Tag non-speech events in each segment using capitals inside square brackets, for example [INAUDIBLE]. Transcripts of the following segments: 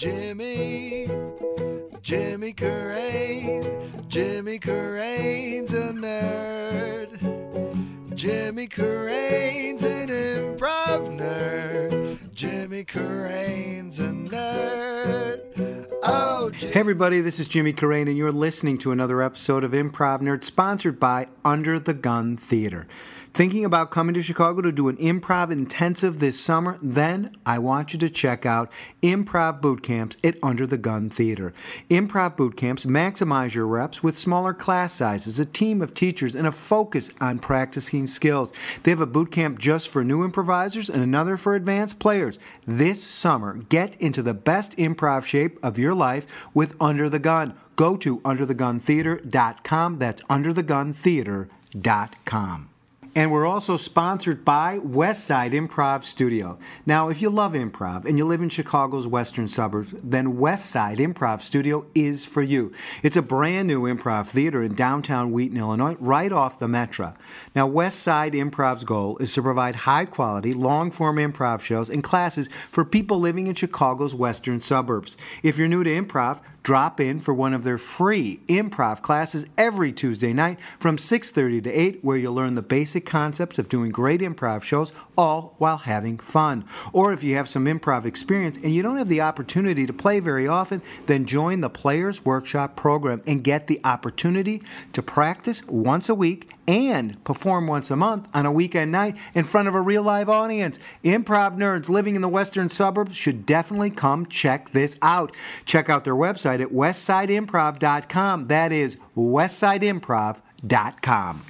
Jimmy, Jimmy Carrane, Jimmy Carrane's a nerd. Jimmy Carrane's an improv nerd. Jimmy Carrane's a nerd. Oh. Hey everybody, this is Jimmy Carrane, and you're listening to another episode of Improv Nerd sponsored by Under the Gun Theater. Thinking about coming to Chicago to do an improv intensive this summer? Then I want you to check out Improv Boot Camps at Under the Gun Theater. Improv boot camps maximize your reps with smaller class sizes, a team of teachers, and a focus on practicing skills. They have a boot camp just for new improvisers and another for advanced players. This summer, get into the best improv shape of your life with Under the Gun. Go to undertheguntheater.com. That's undertheguntheater.com. And we're also sponsored by Westside Improv Studio. Now, if you love improv and you live in Chicago's western suburbs, then Westside Improv Studio is for you. It's a brand new improv theater in downtown Wheaton, Illinois, right off the Metro. Now, Westside Improv's goal is to provide high quality, long form improv shows and classes for people living in Chicago's western suburbs. If you're new to improv, Drop in for one of their free improv classes every Tuesday night from 6:30 to 8 where you'll learn the basic concepts of doing great improv shows all while having fun. Or if you have some improv experience and you don't have the opportunity to play very often, then join the Players Workshop program and get the opportunity to practice once a week and perform once a month on a weekend night in front of a real live audience. Improv nerds living in the western suburbs should definitely come check this out. Check out their website at westsideimprov.com. That is westsideimprov.com.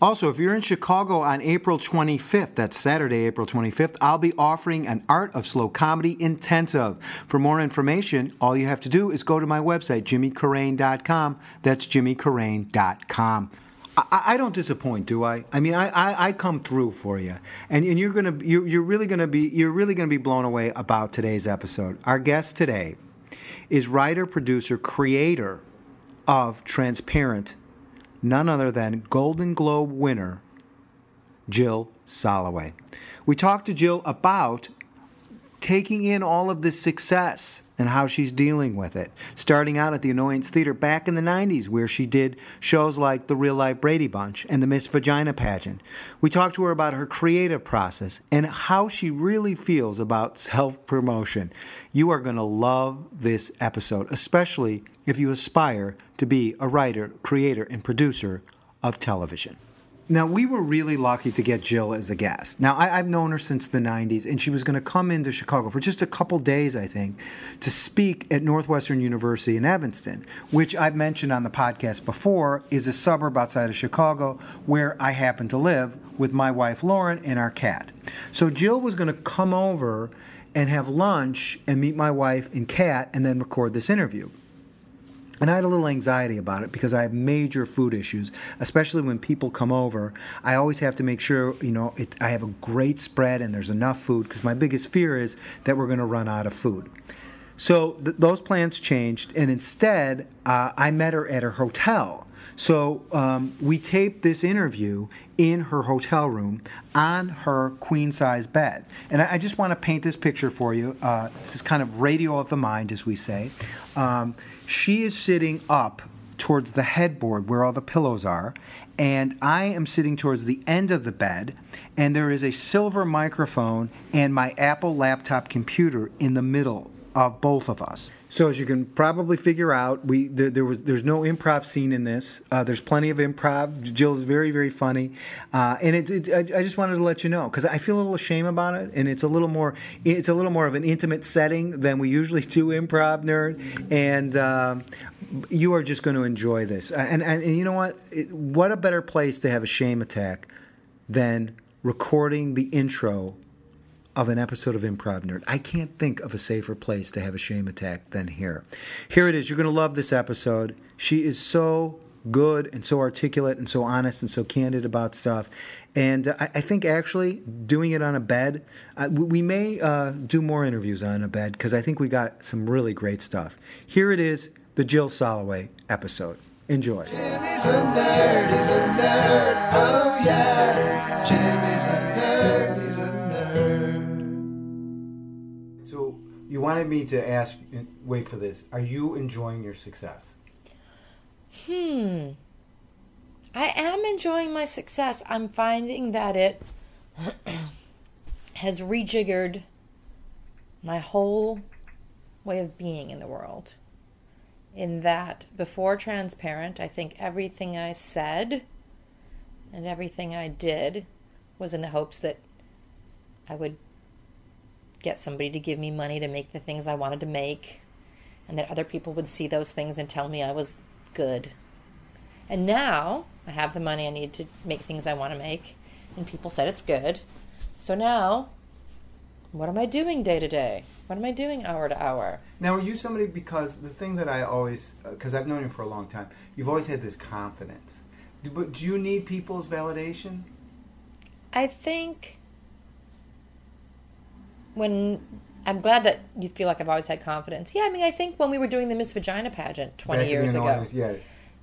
Also, if you're in Chicago on April 25th, that's Saturday, April 25th, I'll be offering an Art of Slow Comedy intensive. For more information, all you have to do is go to my website, jimmycarrane.com. That's jimmycarrane.com. I, I don't disappoint, do I? I mean, I, I, I come through for you, and, and you're gonna you're, you're really gonna be you're really gonna be blown away about today's episode. Our guest today is writer, producer, creator of Transparent, none other than Golden Globe winner Jill Soloway. We talked to Jill about taking in all of this success and how she's dealing with it. Starting out at the Annoyance Theater back in the 90s, where she did shows like The Real Life Brady Bunch and the Miss Vagina Pageant. We talked to her about her creative process and how she really feels about self promotion. You are going to love this episode, especially if you aspire to be a writer, creator, and producer of television. Now, we were really lucky to get Jill as a guest. Now, I, have known her since the 90s, and she was going to come into Chicago for just a couple days, I think, to speak at Northwestern University in Evanston, which I've mentioned on the podcast before is a suburb outside of Chicago where I happen to live with my wife Lauren and our cat. So, Jill was going to come over and have lunch and meet my wife and cat and then record this interview. And I had a little anxiety about it because I have major food issues, especially when people come over. I always have to make sure, you know, it, I have a great spread and there's enough food because my biggest fear is that we're going to run out of food. So th- those plans changed, and instead, uh, I met her at her hotel. So um, we taped this interview in her hotel room on her queen size bed. And I, I just want to paint this picture for you. Uh, this is kind of radio of the mind, as we say. Um, she is sitting up towards the headboard where all the pillows are, and I am sitting towards the end of the bed, and there is a silver microphone and my Apple laptop computer in the middle of both of us. So as you can probably figure out, we there, there was there's no improv scene in this. Uh, there's plenty of improv. Jill's very very funny, uh, and it, it, I, I just wanted to let you know because I feel a little shame about it, and it's a little more it's a little more of an intimate setting than we usually do improv nerd, and. Um, you are just going to enjoy this, and, and, and you know what? It, what a better place to have a shame attack than recording the intro of an episode of Improv Nerd. I can't think of a safer place to have a shame attack than here. Here it is. You're going to love this episode. She is so good and so articulate and so honest and so candid about stuff. And uh, I, I, think actually doing it on a bed, uh, we may uh, do more interviews on a bed because I think we got some really great stuff. Here it is the Jill Soloway episode. Enjoy. Jimmy's a nerd, he's a nerd, oh yeah. Jimmy's a You wanted me to ask. Wait for this. Are you enjoying your success? Hmm. I am enjoying my success. I'm finding that it [CLEARS THROAT] has rejiggered my whole way of being in the world. In that, before Transparent, I think everything I said and everything I did was in the hopes that I would get somebody to give me money to make the things I wanted to make, and that other people would see those things and tell me I was good. And now I have the money I need to make things I want to make, and people said it's good. So now, what am I doing day to day? What am I doing hour to hour? Now, are you somebody because the thing that I always, uh, because I've known you for a long time, you've always had this confidence. Do, but do you need people's validation? I think when I'm glad that you feel like I've always had confidence. Yeah, I mean, I think when we were doing the Miss Vagina pageant 20 Back years ago, audience, Yeah.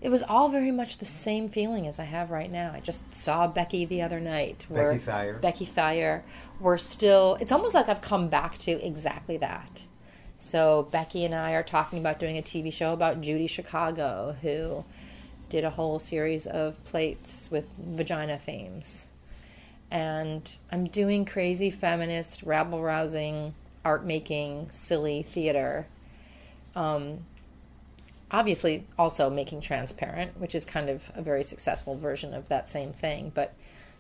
it was all very much the same feeling as I have right now. I just saw Becky the other night. Becky Thyre. Becky Thyre. We're still, it's almost like I've come back to exactly that. So Becky and I are talking about doing a TV show about Judy Chicago, who did a whole series of plates with vagina themes. And I'm doing crazy feminist, rabble rousing, art making, silly theater. Um, obviously also making transparent, which is kind of a very successful version of that same thing. But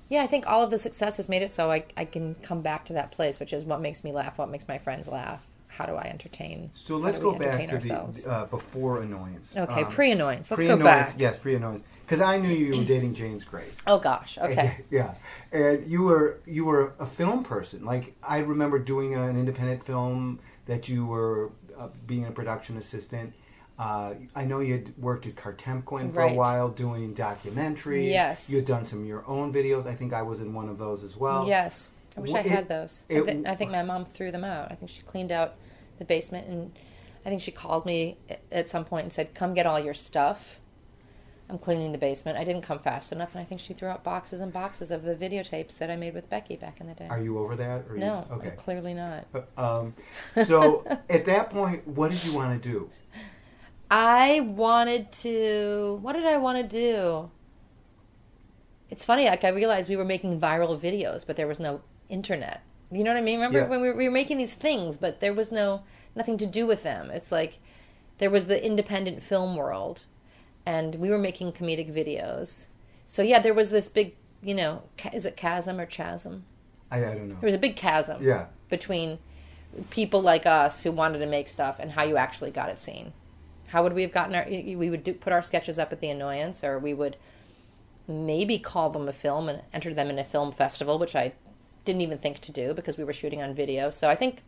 yeah, I think all of the success has made it so I, I can come back to that place, which is what makes me laugh, what makes my friends laugh. How do I entertain? So let's go back to ourselves? the uh, before annoyance. Okay, Um, pre annoyance. Let's go back. Yes, pre annoyance. Because I knew you were dating James Grace. Oh gosh. Okay. [LAUGHS] yeah, and you were you were a film person. Like I remember doing an independent film that you were uh, being a production assistant. Uh, I know you had worked at Kartemquin for a while doing documentaries. Yes. you had done some of your own videos. I think I was in one of those as well. Yes. I wish Wha- I it- had those. I, it- thi- I think my mom threw them out. I think she cleaned out the basement and I think she called me at some point and said, Come get all your stuff. I'm cleaning the basement. I didn't come fast enough and I think she threw out boxes and boxes of the videotapes that I made with Becky back in the day. Are you over that? Or no, You, okay. Clearly not. Um, so [LAUGHS] at that point, what did you want to do? I wanted to. What did I want to do? It's funny. Like I realized we were making viral videos, but there was no internet. You know what I mean? Remember Yeah. when we were, we were making these things, but there was no nothing to do with them. It's like there was the independent film world, and we were making comedic videos. So yeah, there was this big, you know, is it chasm or chasm? I, I don't know. There was a big chasm Yeah. between people like us who wanted to make stuff and how you actually got it seen. How would we have gotten our? We would do, put our sketches up at the Annoyance, or we would maybe call them a film and enter them in a film festival, which I didn't even think to do because we were shooting on video. So I think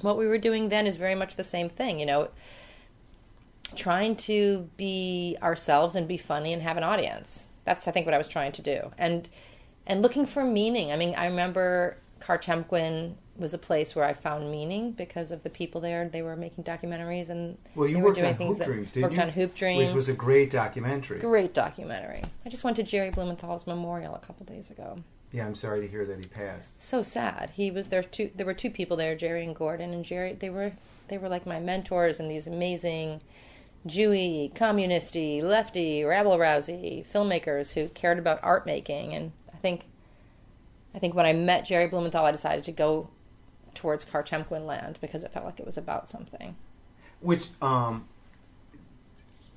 what we were doing then is very much the same thing. You know, trying to be ourselves and be funny and have an audience. That's I think what I was trying to do. And and looking for meaning. I mean, I remember Kartemquin was a place where I found meaning because of the people there. They were making documentaries and Well, you they were worked doing on things Hoop that Dreams, worked you? on Hoop Dreams. Which was a great documentary. great documentary. I just went to Jerry Blumenthal's memorial a couple days ago. Yeah, I'm sorry to hear that he passed. So sad. He was there two there were two people there, Jerry and Gordon, and Jerry they were they were like my mentors and these amazing Jewy, communisty, lefty, rabble rousy filmmakers who cared about art making and I think I think when I met Jerry Blumenthal I decided to go towards Kartemquin land because it felt like it was about something. Which, um,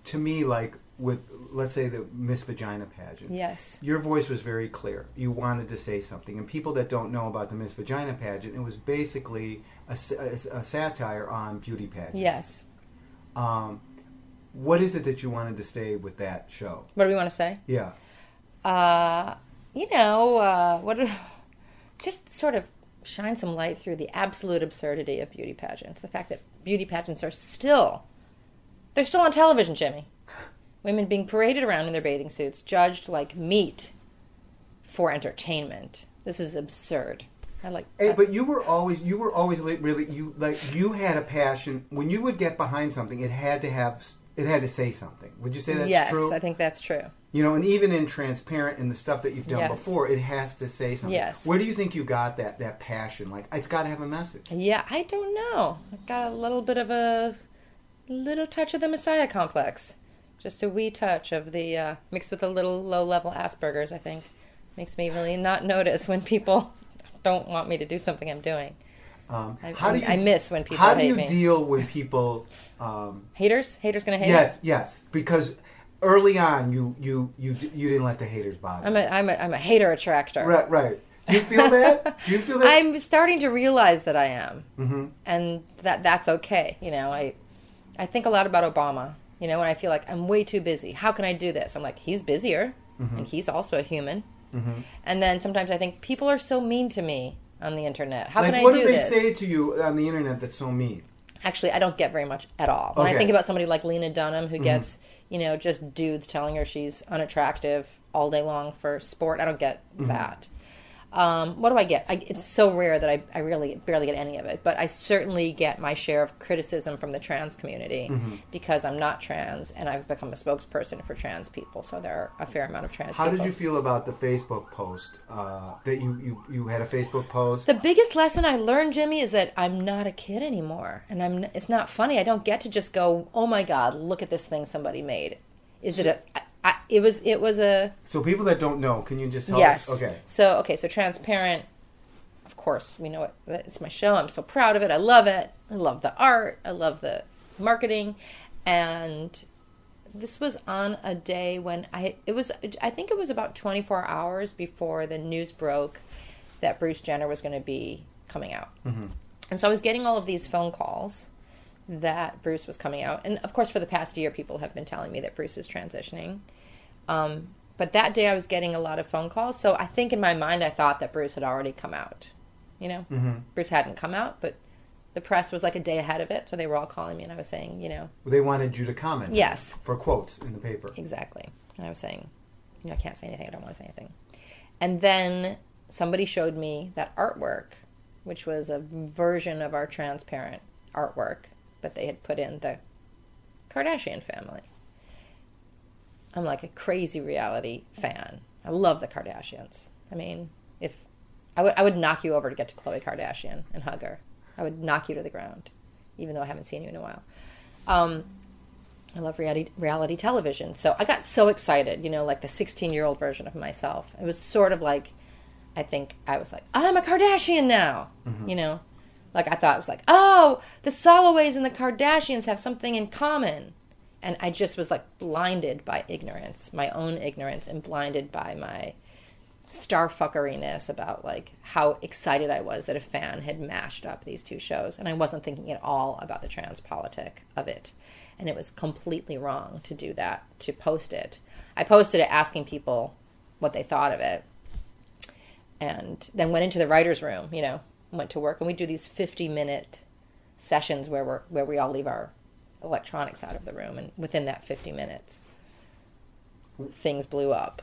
to me, like with let's say the Miss Vagina pageant. Yes. Your voice was very clear. You wanted to say something, and people that don't know about the Miss Vagina pageant, it was basically a, a- a satire on beauty pageants. Yes. Um, what is it that you wanted to stay with that show? What do we want to say? Yeah. uh, you know, uh, what, [LAUGHS] just sort of shine some light through the absolute absurdity of beauty pageants. The fact that beauty pageants are still, they're still on television, Jimmy. [LAUGHS] Women being paraded around in their bathing suits, judged like meat for entertainment. This is absurd. I like. Hey, I- but you were always you were always really you like you had a passion when you would get behind something. It had to have it had to say something. Would you say that's yes, true? Yes, I think that's true. You know, and even in transparent and the stuff that you've done Yes. before, it has to say something. Yes. Where do you think you got that that passion? Like it's got to have a message. Yeah, I don't know. I got a little bit of a little touch of the Messiah complex. Just a wee touch of the uh, mixed with a little low level Asperger's, I think. Makes me really not notice when people [LAUGHS] don't want me to do something I'm doing. Um, I- how do you? I miss when people How do you me. deal with people? Um, Haters? Haters gonna hate? yes, yes, because early on you you you you didn't let the haters bother. I'm a, I'm a, I'm a hater attractor. right, right. Do you feel that? [LAUGHS] Do you feel that? I'm starting to realize that I am, hmm and that that's okay. You know, I I think a lot about Obama. You know, when I feel like I'm way too busy. How can I do this? I'm like, he's busier, and he's also a human. hmm And then sometimes I think people are so mean to me on the internet. How Like, can I what do do they say to you on the internet that's so mean? Actually, I don't get very much at all. When I think about somebody like Lena Dunham, who mm-hmm. gets you know just dudes telling her she's unattractive all day long for sport, I don't get mm-hmm. that. Um, what do I get? I, it's so rare that I, I really barely get any of it, but I certainly get my share of criticism from the trans community because I'm not trans and I've become a spokesperson for trans people. So there are a fair amount of trans How people. did you feel about the Facebook post uh, that you, you you had a Facebook post? The biggest lesson I learned, Jimmy, is that I'm not a kid anymore, and I'm. It's not funny. I don't get to just go, "Oh my God, look at this thing somebody made." Is it a? I, it was. It was a. so people that don't know, can you just tell yes. us? Okay. So okay. So transparent. Of course, we know it. It's my show. I'm so proud of it. I love it. I love the art. I love the marketing, and this was on a day when I. It was. I think it was about 24 hours before the news broke that Bruce Jenner was going to be coming out. Mm-hmm. And so I was getting all of these phone calls that Bruce was coming out. And of course, for the past year, people have been telling me that Bruce is transitioning. Um, but that day, I was getting a lot of phone calls. So I think in my mind, I thought that Bruce had already come out. You know, Bruce hadn't come out, but the press was like a day ahead of it. So they were all calling me, and I was saying, you know, They wanted you to comment. Yes. For quotes in the paper. Exactly. And I was saying, you know, I can't say anything. I don't want to say anything. And then somebody showed me that artwork, which was a version of our transparent artwork, but they had put in the Kardashian family. I'm like a crazy reality fan. I love the Kardashians. I mean, if I would, I would knock you over to get to Khloe Kardashian and hug her. I would knock you to the ground, even though I haven't seen you in a while. Um, I love reality reality television. So I got so excited, you know, like the 16 year old version of myself. It was sort of like, I think I was like, I'm a Kardashian now, you know, like I thought it was like, oh, the Soloways and the Kardashians have something in common, and I just was like blinded by ignorance, my own ignorance, and blinded by my starfuckeriness about like how excited I was that a fan had mashed up these two shows. And I wasn't thinking at all about the trans politic of it. And it was completely wrong to do that to post it. I posted it asking people what they thought of it. And then went into the writers room you know went to work and we do these 50 minute sessions where we're where we all leave our electronics out of the room and within that 50 minutes things blew up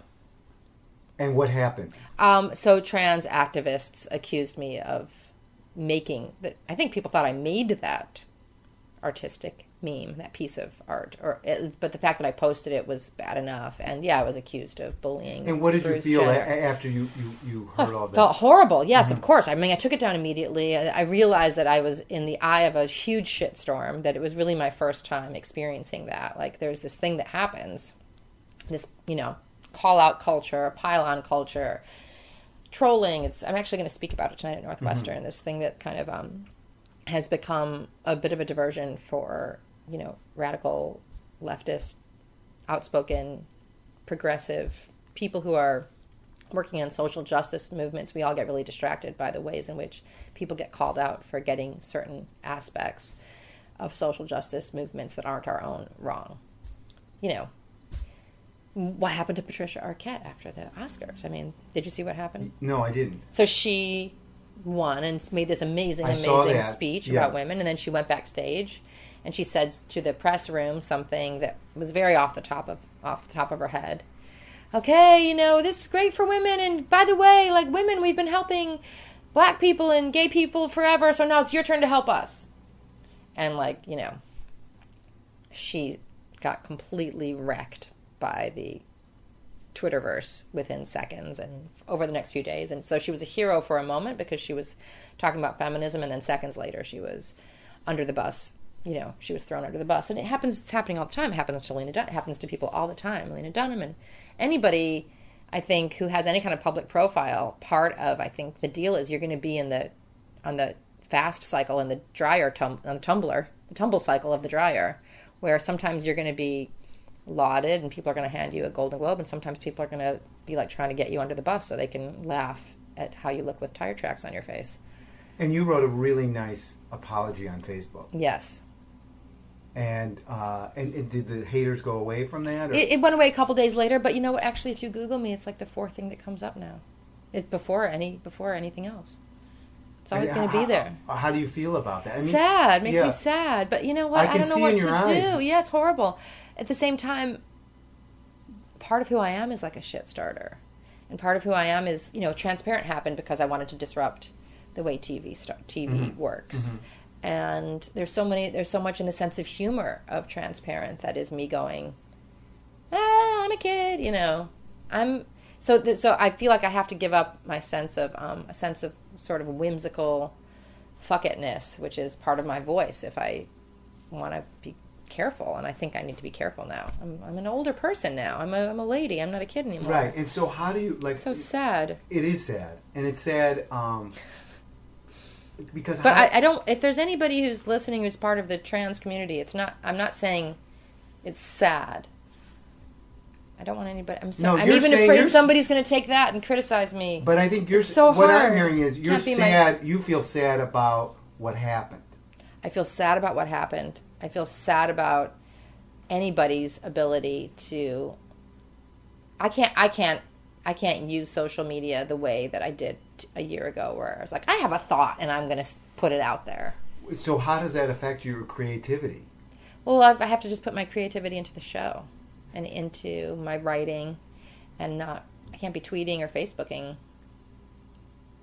And what happened? um, so trans activists accused me of making that. I think people thought I made that artistic meme, that piece of art, or it, but the fact that I posted it was bad enough. And yeah, I was accused of bullying. And what did you feel Jenner. after you, you, you heard all that? felt horrible. Yes, Mm-hmm. of course. I mean, I took it down immediately. I, I realized that I was in the eye of a huge shitstorm. That it was really my first time experiencing that. Like, there's this thing that happens, this you know, call out culture, pylon culture, trolling. It's. I'm actually going to speak about it tonight at Northwestern. This thing that kind of um, has become a bit of a diversion for you know radical leftist, outspoken, progressive people who are working on social justice movements, we all get really distracted by the ways in which people get called out for getting certain aspects of social justice movements that aren't our own wrong. You know, what happened to Patricia Arquette after the Oscars? I mean, did you see what happened? no, I didn't. So she won and made this amazing, I amazing speech Yeah. about women, and then she went backstage and she said to the press room something that was very off the top of off the top of her head. Okay, you know this is great for women, and by the way, like women, we've been helping black people and gay people forever, so now it's your turn to help us. And like you know, she got completely wrecked by the Twitterverse within seconds and over the next few days. And so she was a hero for a moment because she was talking about feminism, and then seconds later she was under the bus. You know, she was thrown under the bus, and it happens. It's happening all the time. It happens to Lena. Dun- it happens to people all the time. Lena Dunham and anybody, I think, who has any kind of public profile. Part of I think the deal is you're going to be in the on the fast cycle and the dryer tum- on the tumbler, the tumble cycle of the dryer, where sometimes you're going to be lauded and people are going to hand you a golden globe and sometimes people are going to be like trying to get you under the bus so they can laugh at how you look with tire tracks on your face And you wrote a really nice apology on Facebook. yes And uh, and, and did the haters go away from that? It, it went away a couple days later but you know what actually if you google me it's like the fourth thing that comes up now. It's before any before anything else. It's always going to be there. How, how do you feel about that? I mean, sad. Makes yeah. me sad. But you know what? I i, don't know what to your do. yeah it's horrible. At the same time part of who i am is like a shit starter. And part of who i am is you know transparent happened because i wanted to disrupt the way tv tv Mm-hmm. works and there's so many there's so much in the sense of humor of transparent that is me going ah, i'm a kid you know? I'm so th- so i feel like i have to give up my sense of um, a sense of sort of whimsical fuck itness which is part of my voice if i want to be careful. And i think i need to be careful now. I'm, I'm an older person now. I'm a, I'm a lady. I'm not a kid anymore. Right. And so how do you like? so sad. It is sad, and it's sad um, because. but how- I, I don't if there's anybody who's listening who's part of the trans community it's not i'm not saying it's sad i don't want anybody i'm, so, No, I'm even afraid somebody's going to take that and criticize me But I think you're It's so what I'm hearing is you're be my- sad. You feel sad about what happened. I feel sad about what happened. I feel sad about anybody's ability to I can't I can't I can't use social media the way that I did a year ago where I was like I have a thought and I'm going to put it out there. So how does that affect your creativity? Well, I have to just put my creativity into the show and into my writing and not I can't be tweeting or facebooking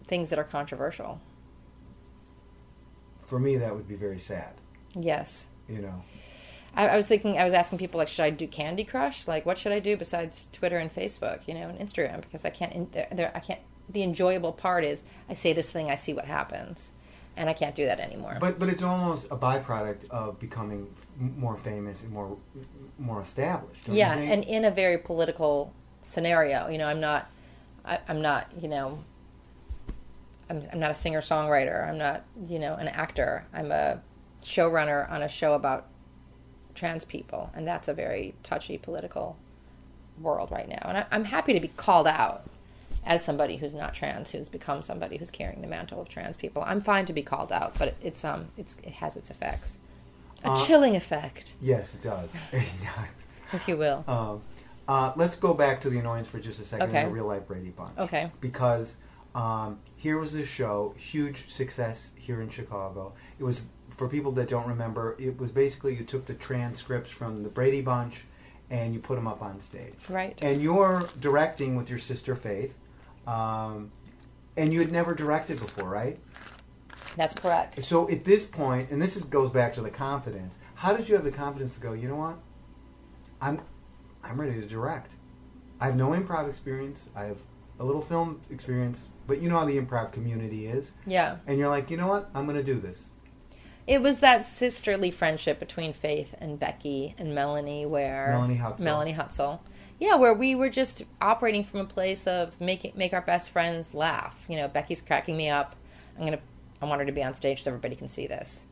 things that are controversial. For me, that would be very sad. Yes. You know. I, I was thinking, I was asking people like, should I do Candy Crush? Like, what should I do besides Twitter and Facebook, you know, and Instagram? Because I can't, in, there, there, I can't. The enjoyable part is I say this thing, I see what happens, and I can't do that anymore. But but it's almost a byproduct of becoming more famous and more more established. yeah, and in a very political scenario, you know, I'm not, I, I'm not, you know, I'm, I'm not a singer songwriter. I'm not, you know, an actor. I'm a showrunner on a show about trans people, and that's a very touchy political world right now. And I, I'm happy to be called out as somebody who's not trans, who's become somebody who's carrying the mantle of trans people. I'm fine to be called out, but it, it's um, it's it has its effects, a Uh, chilling effect, yes, it does. [LAUGHS] if you will. um, uh, let's go back to the annoyance for just a second. Okay. The real life Brady Bunch. Okay. Because um, here was this show, huge success here in Chicago. It was for people that don't remember. It was basically you took the transcripts from the Brady Bunch and you put them up on stage. Right. And you're directing with your sister Faith, um, and you had never directed before, right? That's correct. So at this point, and this is, goes back to the confidence. How did you have the confidence to go? You know what? I'm, I'm ready to direct. I have no improv experience. I have a little film experience, but you know how the improv community is. Yeah. And you're like, you know what? I'm going to do this. It was that sisterly friendship between Faith and Becky and Melanie where Melanie Hutsell. Melanie Hutsell. Yeah, where we were just operating from a place of make make our best friends laugh. You know, Becky's cracking me up. I'm gonna I want her to be on stage so everybody can see this.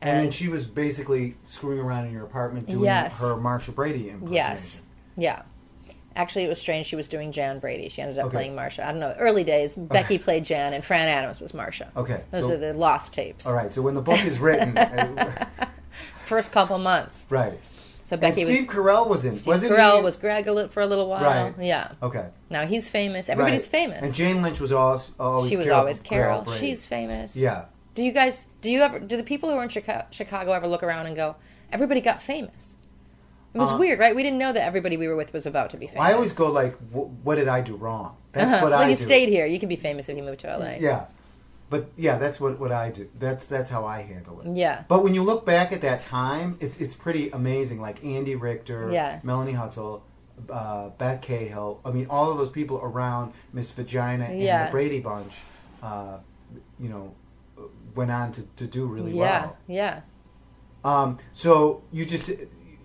And, then she was basically screwing around in your apartment doing Yes. her Marcia Brady impersonation. Yes. Yeah. Actually, it was strange. She was doing Jan Brady. She ended up Okay. playing Marcia. I don't know. Early days, Becky played Jan, and Fran Adams was Marcia. Okay, Those so- are the lost tapes. All right. So when the book is written, [LAUGHS] uh, First couple months. right. So Becky And Steve was. Carell was in. Steve wasn't Carell he? was Greg for a little while. Right. Yeah. Okay. Now he's famous. Everybody's Right. famous. And Jane Lynch was always, always she was Carol, always Carol. Brady. She's famous. yeah. Do you guys? Do you ever? Do the people who are in Chicago, Chicago ever look around and go, "Everybody got famous"? It was Uh, weird, right? We didn't know that everybody we were with was about to be famous. I always go like, "What did I do wrong?" That's Uh-huh. what well, I you do. stayed here. You can be famous if you move to LA. Yeah, but yeah, that's what, what I do. That's that's how I handle it. Yeah. But when you look back at that time, it's it's pretty amazing. Like Andy Richter, Yeah. Melanie Hutsell, uh, Beth Cahill. I mean, all of those people around Miss Vagina and Yeah. the Brady Bunch, uh, you know, went on to, to do really yeah, well. yeah. Um, so you just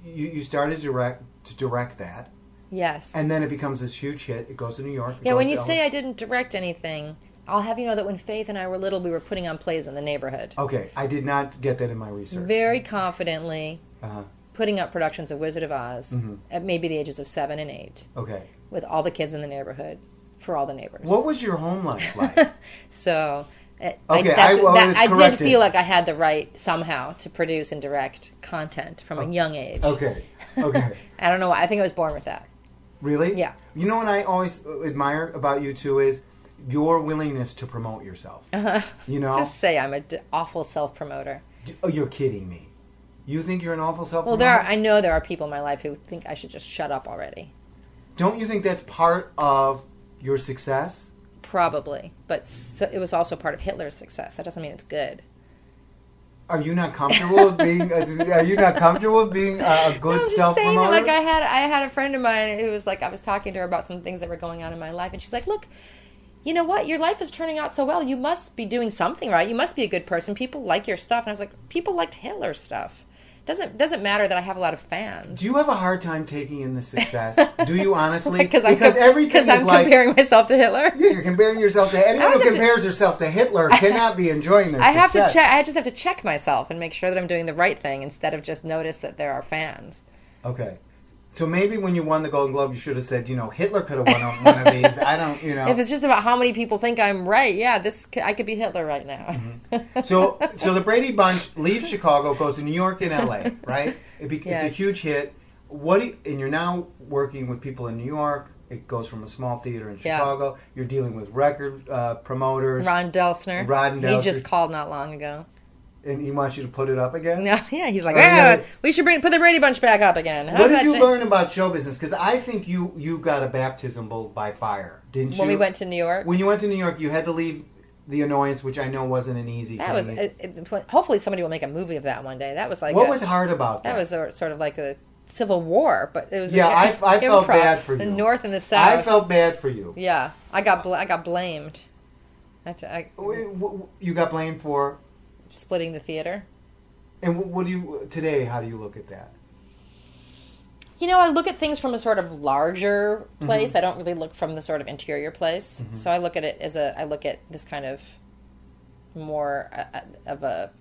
you, you started direct to direct that, Yes. and then it becomes this huge hit. It goes to New York. yeah, when you say I didn't direct anything, I'll have you know that when Faith and I were little, we were putting on plays in the neighborhood. okay, I did not get that in my research. Very confidently Uh-huh. putting up productions of Wizard of Oz Mhm. at maybe the ages of seven and eight Okay, with all the kids in the neighborhood for all the neighbors. what was your home life like? [LAUGHS] So Okay, I, that's, I- well, that, I did feel like I had the right somehow to produce and direct content from a oh, young age. okay, [LAUGHS] okay. I don't know why. I think I was born with that. Really? Yeah. You know what I always admire about you too is your willingness to promote yourself. Uh-huh. You know? Just say I'm a d- awful self promoter. oh, you're kidding me. You think you're an awful self promoter? Well, there are, I know there are people in my life who think I should just shut up already. Don't you think that's part of your success? Probably, but so, it was also part of Hitler's success. That doesn't mean it's good. Are you not comfortable being? [LAUGHS] Are you not comfortable being a, a good self promoter? like I had, I had a friend of mine who was like, I was talking to her about some things that were going on in my life, and she's like, "Look, you know what? Your life is turning out so well. You must be doing something right. You must be a good person. People like your stuff." And I was like, "People liked Hitler's stuff. Doesn't doesn't matter that I have a lot of fans." Do you have a hard time taking in the success? [LAUGHS] Do you honestly? Because I'm, because com- is I'm like comparing myself to Hitler. yeah, you're comparing yourself to anyone who have to- compares herself to Hitler [LAUGHS] cannot be enjoying their I have to success. check. I just have to check myself and make sure that I'm doing the right thing instead of just notice that there are fans. Okay. So maybe when you won the Golden Globe, you should have said, you know, Hitler could have won one of [LAUGHS] these. I don't, you know. If it's just about how many people think I'm right, yeah, this I could be Hitler right now. Mm-hmm. [LAUGHS] so, so the Brady Bunch leaves Chicago, goes to New York and L.A. Right? It be, It's a huge hit. What? Do you, and you're now working with people in New York. It goes from a small theater in Yeah. Chicago. You're dealing with record uh, promoters, Ron Delsener. Ron Delsener. He just called not long ago. And he wants you to put it up again. No, [LAUGHS] yeah, he's like, Oh, yeah, we should bring put the Brady Bunch back up again. How What did you that learn about show business? Because I think you you got a baptism by fire, didn't you? when we went to New York? when you went to New York, you had to leave the annoyance, which I know wasn't an easy that was it, it, hopefully somebody will make a movie of that one day. That was like what a- was hard about that? that was a, sort of like a civil war, but it was Yeah, a- I- I felt bad for the. North and the South. I felt bad for you. yeah, I got bl- I got blamed. I, t- I W- w- You got blamed for, splitting the theater. and wh- what do you today? How do you look at that? You know, I look at things from a sort of larger Mm-hmm. place. I don't really look from the sort of interior place. So I look at it as a I look at this kind of more uh, uh, of a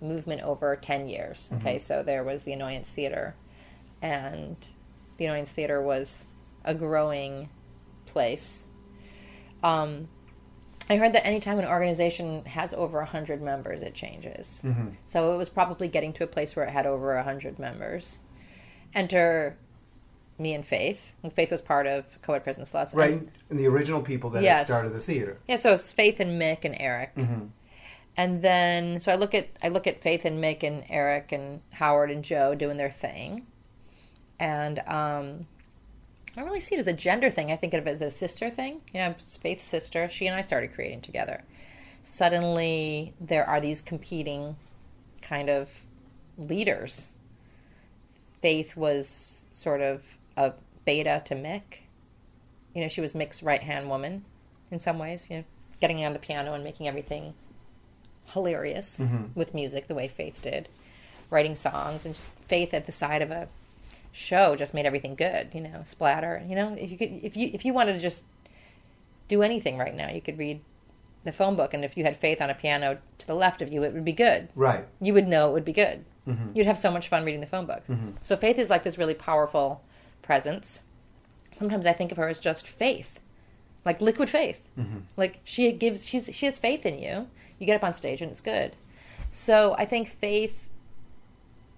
movement over 10 years. Mm-hmm. Okay, so there was the Annoyance Theater and the Annoyance Theater was a growing place. Um I heard that anytime an organization has over 100 members, it changes. Mm-hmm. So it was probably getting to a place where it had over 100 members. Enter me and Faith. Faith was part of Co-ed Prison Sluts. Right, And- and the original people that had Yes. started the theater. yeah, so it's Faith and Mick and Eric. Mm-hmm. And then so I look at I look at Faith and Mick and Eric and Howard and Joe doing their thing. And um I don't really see it as a gender thing. I think of it as a sister thing. You know, Faith's sister. She and I started creating together. Suddenly, there are these competing kind of leaders. Faith was sort of a beta to Mick. You know, she was Mick's right hand woman in some ways. You know, getting on the piano and making everything hilarious Mhm. with music the way Faith did, writing songs and just Faith at the side of a show just made everything good. You know, splatter. You know, if you could, if you if you wanted to just do anything right now, you could read the phone book, and if you had Faith on a piano to the left of you, it would be good. Right. You would know it would be good. Mm-hmm. You'd have so much fun reading the phone book. So Faith is like this really powerful presence. Sometimes I think of her as just faith, like liquid faith. Mm-hmm. Like she gives, she's she has faith in you. You get up on stage and it's good. So I think Faith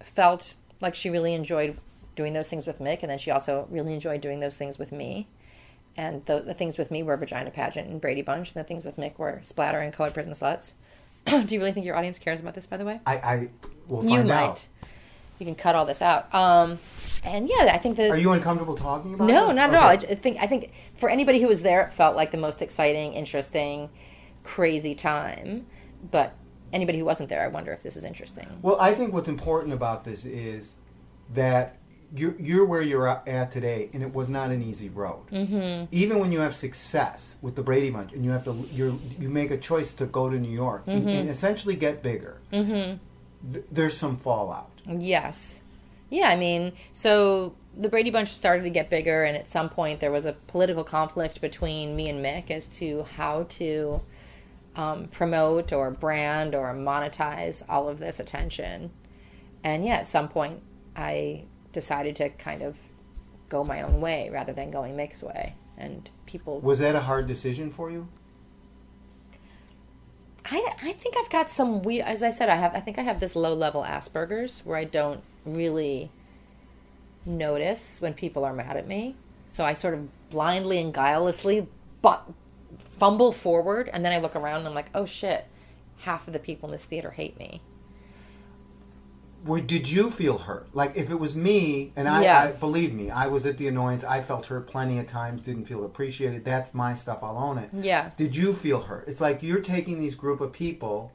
felt like she really enjoyed doing those things with Mick, and then she also really enjoyed doing those things with me. And the, the things with me were Vagina Pageant and Brady Bunch, and the things with Mick were Splatter and Co-ed Prison Sluts. [CLEARS THROAT] Do you really think your audience cares about this, by the way? I, I will you find might. out. You can cut all this out. Um, and yeah, I think that Are you uncomfortable talking about? no, it? not at all. I Okay. think I think for anybody who was there, it felt like the most exciting, interesting, crazy time. But anybody who wasn't there, I wonder if this is interesting. Well, I think what's important about this is that you're you're where you're at today, and it was not an easy road. Mm-hmm. Even when you have success with the Brady Bunch, and you have to you you make a choice to go to New York and, and essentially get bigger. Mm-hmm. Th- there's some fallout. Yes. Yeah, I mean, so the Brady Bunch started to get bigger, and at some point there was a political conflict between me and Mick as to how to um, promote or brand or monetize all of this attention. And yeah, at some point I decided to kind of go my own way rather than going Mick's way. And people Was that a hard decision for you? I, I think I've got some we as I said I have I think I have this low level Asperger's where I don't really notice when people are mad at me. So I sort of blindly and guilelessly but fumble forward and then I look around and I'm like, "Oh shit. Half of the people in this theater hate me." Where did you feel hurt? Like if it was me, and I, Yeah. I believe me, I was at the annoyance. I felt hurt plenty of times. Didn't feel appreciated. That's my stuff. I'll own it. Yeah. Did you feel hurt? It's like you're taking these group of people,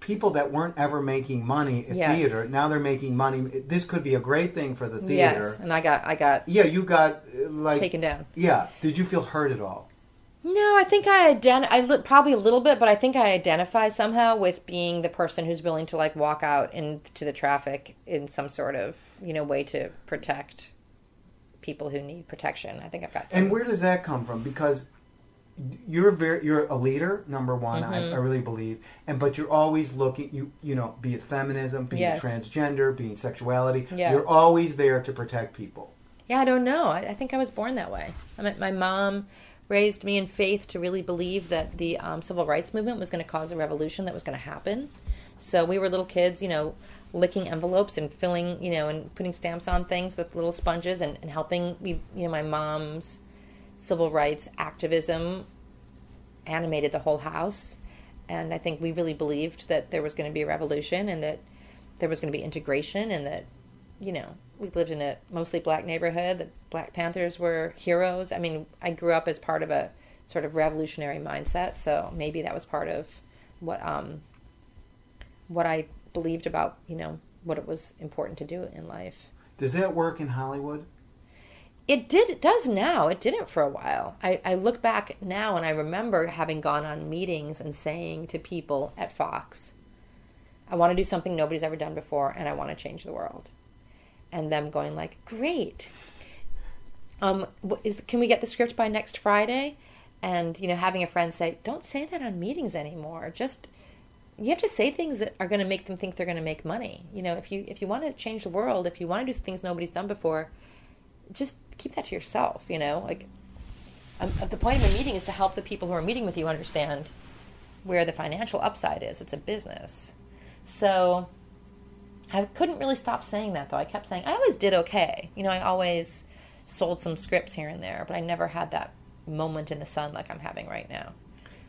people that weren't ever making money at Yes. theater. Now they're making money. This could be a great thing for the theater. Yes, and I got I got Yeah, you got uh, like taken down. Yeah. Did you feel hurt at all? No, I think I ident- I li- probably a little bit, but I think I identify somehow with being the person who's willing to like walk out into the traffic in some sort of you know way to protect people who need protection. I think I've got. Some, And where does that come from? Because you're very you're a leader, number one. I, Mm-hmm. I really believe, and but you're always looking. You you know, be it feminism, being Yes. transgender, being sexuality. Yeah. You're always there to protect people. yeah, I don't know. I, I think I was born that way. I mean, my mom raised me in faith to really believe that the um, civil rights movement was going to cause a revolution that was going to happen. So we were little kids, you know, licking envelopes and filling, you know, and putting stamps on things with little sponges and, and helping you know, my mom's civil rights activism animated the whole house. And I think we really believed that there was going to be a revolution and that there was going to be integration and that, you know, we lived in a mostly black neighborhood. The Black Panthers were heroes. I mean, I grew up as part of a sort of revolutionary mindset, so maybe that was part of what um what I believed about, you know, what it was important to do in life. Does that work in Hollywood? It did. It does now. It didn't for a while. I, I look back now and I remember having gone on meetings and saying to people at Fox, "I want to do something nobody's ever done before, and I want to change the world," and them going like, "Great. Um, is, can we get the script by next Friday?" And you know, having a friend say, "Don't say that on meetings anymore. Just you have to say things that are going to make them think they're going to make money. You know, if you if you want to change the world, if you want to do things nobody's done before." just keep that to yourself, you know? Like, um, the point of a meeting is to help the people who are meeting with you understand where the financial upside is. It's a business. So I couldn't really stop saying that, though. I kept saying, I always did okay. You know, I always sold some scripts here and there, but I never had that moment in the sun like I'm having right now.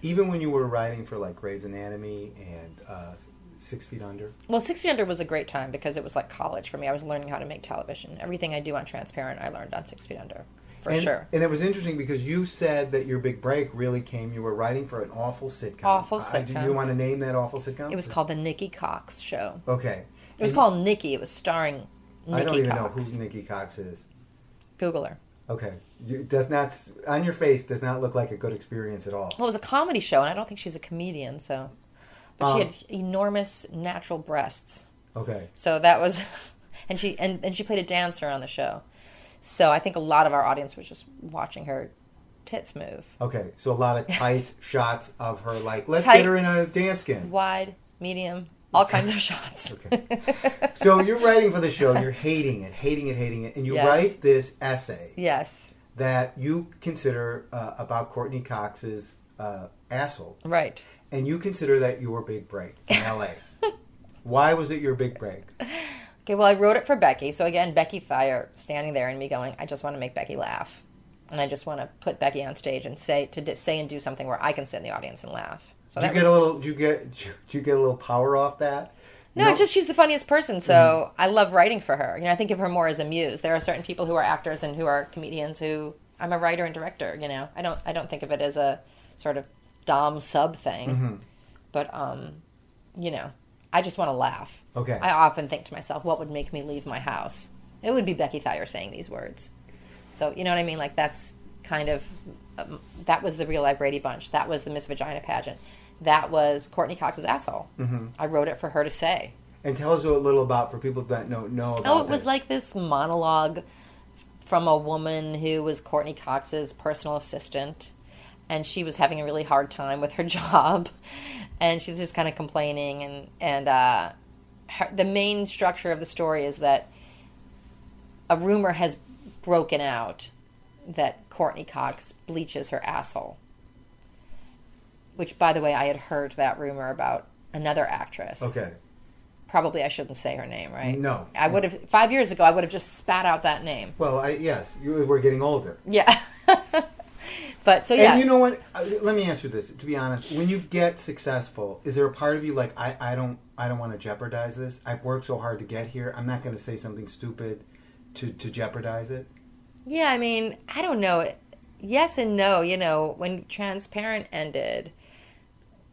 Even when you were writing for like Grey's Anatomy and uh, Six Feet Under. Well, Six Feet Under was a great time because it was like college for me. I was learning how to make television. Everything I do on Transparent, I learned on Six Feet Under, for and, sure. And it was interesting because you said that your big break really came. You were writing for an awful sitcom. Awful Uh, do you want to name that awful sitcom? It was called The Nikki Cox Show. Okay. It was And called Nikki. It was starring Nikki I don't even Cox. know who Nikki Cox is. Google her. Okay. You, does not on your face does not look like a good experience at all. Well, it was a comedy show, and I don't think she's a comedian. So, but Um, she had enormous natural breasts. Okay. So that was, [LAUGHS] and she and, and she played a dancer on the show. So I think a lot of our audience was just watching her tits move, Okay. So a lot of [LAUGHS] tight shots of her like let's Tight. get her in a dance skin. wide, medium, all kinds of shots. Okay. So you're writing for the show, you're hating it, hating it, hating it, and you Yes. write this essay yes, that you consider uh, about Courteney Cox's uh, asshole, right. and you consider that your big break in LA. [LAUGHS] Why was it your big break? Okay, well, I wrote it for Becky. So again, Becky Thyre standing there and me going, I just want to make Becky laugh, and I just want to put Becky on stage and say to d- say and do something where I can sit in the audience and laugh. So you get was, a little? You get? [LAUGHS] You get a little power off that? no, it's just she's the funniest person. So Mm-hmm. I love writing for her. You know, I think of her more as a muse. There are certain people who are actors and who are comedians who I'm a writer and director. You know, I don't I don't think of it as a sort of dom sub thing, Mm-hmm. but um, you know, I just want to laugh. Okay. I often think to myself, what would make me leave my house It would be Becky Thyre saying these words. So you know what I mean? Like that's kind of um, that was the real life Brady Bunch. That was the Miss Vagina pageant. That was Courteney Cox's asshole. Mm-hmm. I wrote it for her to say. And tell us a little about for people that know know about Oh, it was it. like this monologue from a woman who was Courteney Cox's personal assistant, and she was having a really hard time with her [LAUGHS] job, and she's just kind of complaining, and and uh, her, the main structure of the story is that a rumor has broken out that Courteney Cox bleaches her asshole. Which, by the way, I had heard that rumor about another actress okay. probably I shouldn't say her name, right? No. I would have five years ago. I would have just spat out that name. Well, I, yes, you, we're getting older. Yeah. [LAUGHS] but so yeah, And you know what? Uh, Let me answer this. To be honest, when you get successful, is there a part of you like I, I don't I don't want to jeopardize this. I've worked so hard to get here. I'm not going to say something stupid to to jeopardize it. yeah. I mean, I don't know. Yes and no. You know, when Transparent ended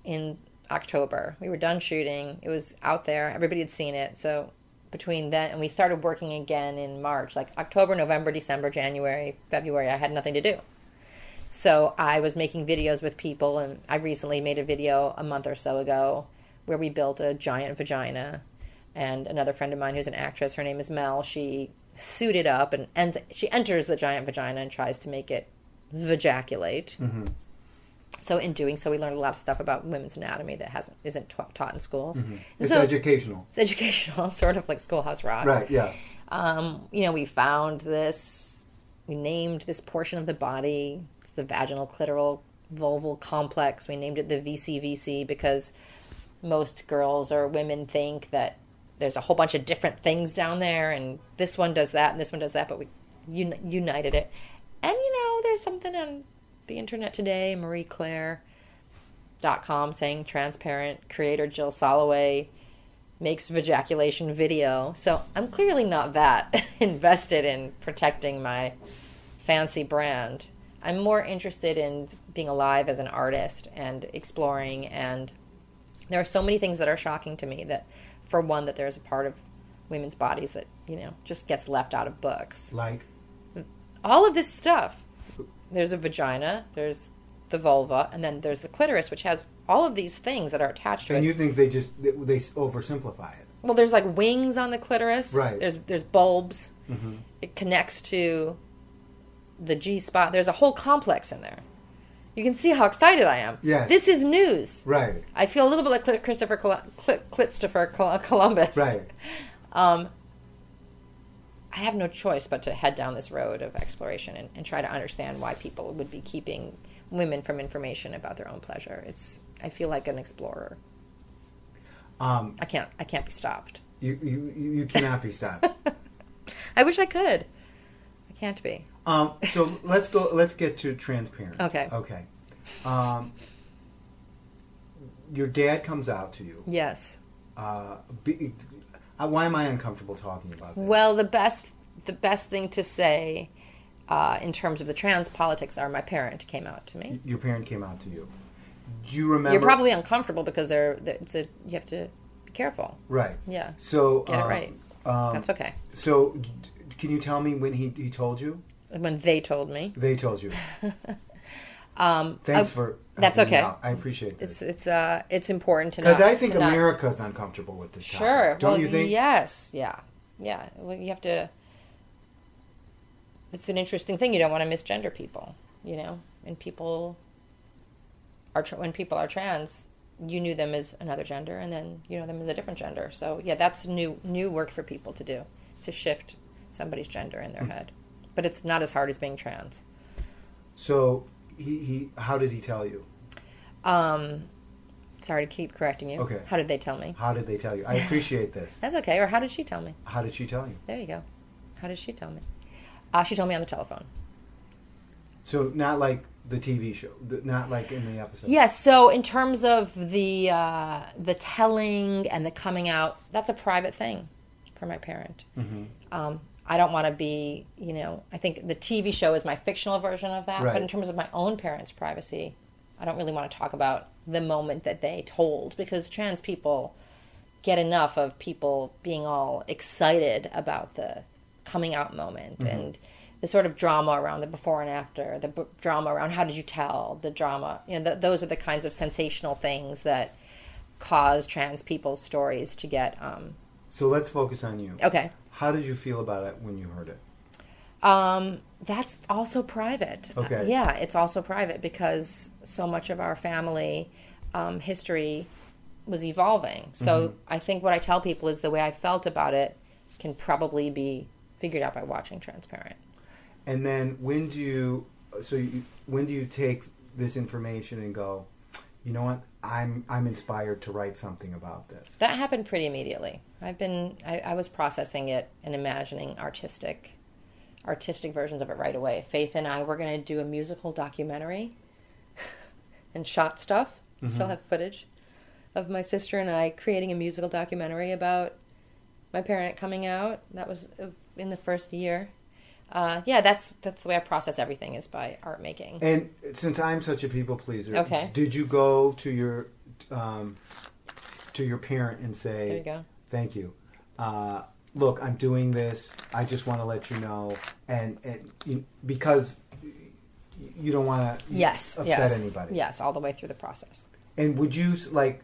in October, we were done shooting. It was out there. Everybody had seen it. So between then and we started working again in March, like October, November, December, January, February. I had nothing to do. So I was making videos with people, and I recently made a video a month or so ago where we built a giant vagina. And another friend of mine who's an actress, her name is Mel, she suited up and, and she enters the giant vagina and tries to make it vajaculate. Mm-hmm. So in doing so, we learned a lot of stuff about women's anatomy that hasn't isn't ta- taught in schools. And It's so educational. it's educational, [LAUGHS] sort of like Schoolhouse Rock Right, yeah. um, you know, we found this, we named this portion of the body, it's the vaginal clitoral vulval complex. We named it the VCVC because most girls or women think that there's a whole bunch of different things down there, and this one does that, and this one does that, but we un- united it. And you know, there's something on the internet today, Marie Claire dot com saying transparent creator Jill Soloway makes vajaculation video. So I'm clearly not that [LAUGHS] invested in protecting my fancy brand. I'm more interested in being alive as an artist and exploring and there are so many things that are shocking to me that for one that there's a part of women's bodies that, you know, just gets left out of books Like all of this stuff. There's a vagina, there's the vulva, and then there's the clitoris, which has all of these things that are attached to it. and it. you think they just they, they oversimplify it. well, there's like wings on the clitoris. Right. There's there's bulbs. Mm-hmm. It connects to the G spot. There's a whole complex in there. You can see how excited I am. Yes. This is news. Right. I feel a little bit like Christopher Col- Cl- Christopher Col- Columbus. Right. Um, I have no choice but to head down this road of exploration and, and try to understand why people would be keeping women from information about their own pleasure. It's I feel like an explorer. Um, I can't I can't be stopped. you, you you cannot be stopped. [LAUGHS] I wish I could. I can't be. Um, so let's go. Let's get to transparent. Okay. Okay. Um, your dad comes out to you. Yes. Uh, be, why am I uncomfortable talking about this? Well, the best the best thing to say uh, in terms of the trans politics are my parent came out to me. your parent came out to you. Do you remember? You're probably uncomfortable because they're, they're it's a you have to be careful. right. Yeah. So Get it um, right. Um, That's okay. So, d- can you tell me when he he told you? When they told me. They told you. [LAUGHS] Um, Thanks uh, for. that's okay. I appreciate this. It's it's uh it's important to Because I think to not- uncomfortable with this. topic. Sure. Don't well, you think? Yes. Yeah. Yeah. Well, you have to. It's an interesting thing. You don't want to misgender people, you know, and people are tra- when people are trans, you knew them as another gender, and then you know them as a different gender. So yeah, that's new new work for people to do, is to shift somebody's gender in their head. But it's not as hard as being trans. So he, he how did he tell you? Um, sorry to keep correcting you. Okay. How did they tell me? How did they tell you? I appreciate this. That's okay. Or how did she tell me? How did she tell you? There you go. How did she tell me? Uh, she told me on the telephone. So not like the TV show, not like in the episode. Yes. So in terms of the uh, the telling and the coming out, that's a private thing for my parent. Mm-hmm. Um, I don't want to be, you know. I think the TV show is my fictional version of that. Right. But in terms of my own parents' privacy, I don't really want to talk about the moment that they told because trans people get enough of people being all excited about the coming out moment and the sort of drama around the before and after, the b- drama around how did you tell, the drama. You know, th- those are the kinds of sensational things that cause trans people's stories to get. Um, So let's focus on you. okay. How did you feel about it when you heard it? Um, that's also private. Okay. Uh, yeah, it's also private because so much of our family um, history was evolving. So I think what I tell people is the way I felt about it can probably be figured out by watching Transparent. And then when do you so you, when do you take this information and go, you know what? I'm I'm inspired to write something about this. That happened pretty immediately. I've been I, I was processing it and imagining artistic artistic versions of it right away. Faith and I were going to do a musical documentary [LAUGHS] and shot stuff. Still have footage of my sister and I creating a musical documentary about my parent coming out. That was uh, in the first year. Uh, yeah, that's that's the way I process everything is by art making. And since I'm such a people pleaser, Okay. did you go to your um, to your parent and There you say, go. "Thank you, uh, look, I'm doing this. I just want to let you know," and, and you, because you don't want to Yes, upset yes, anybody. yes, all the way through the process. And would you like?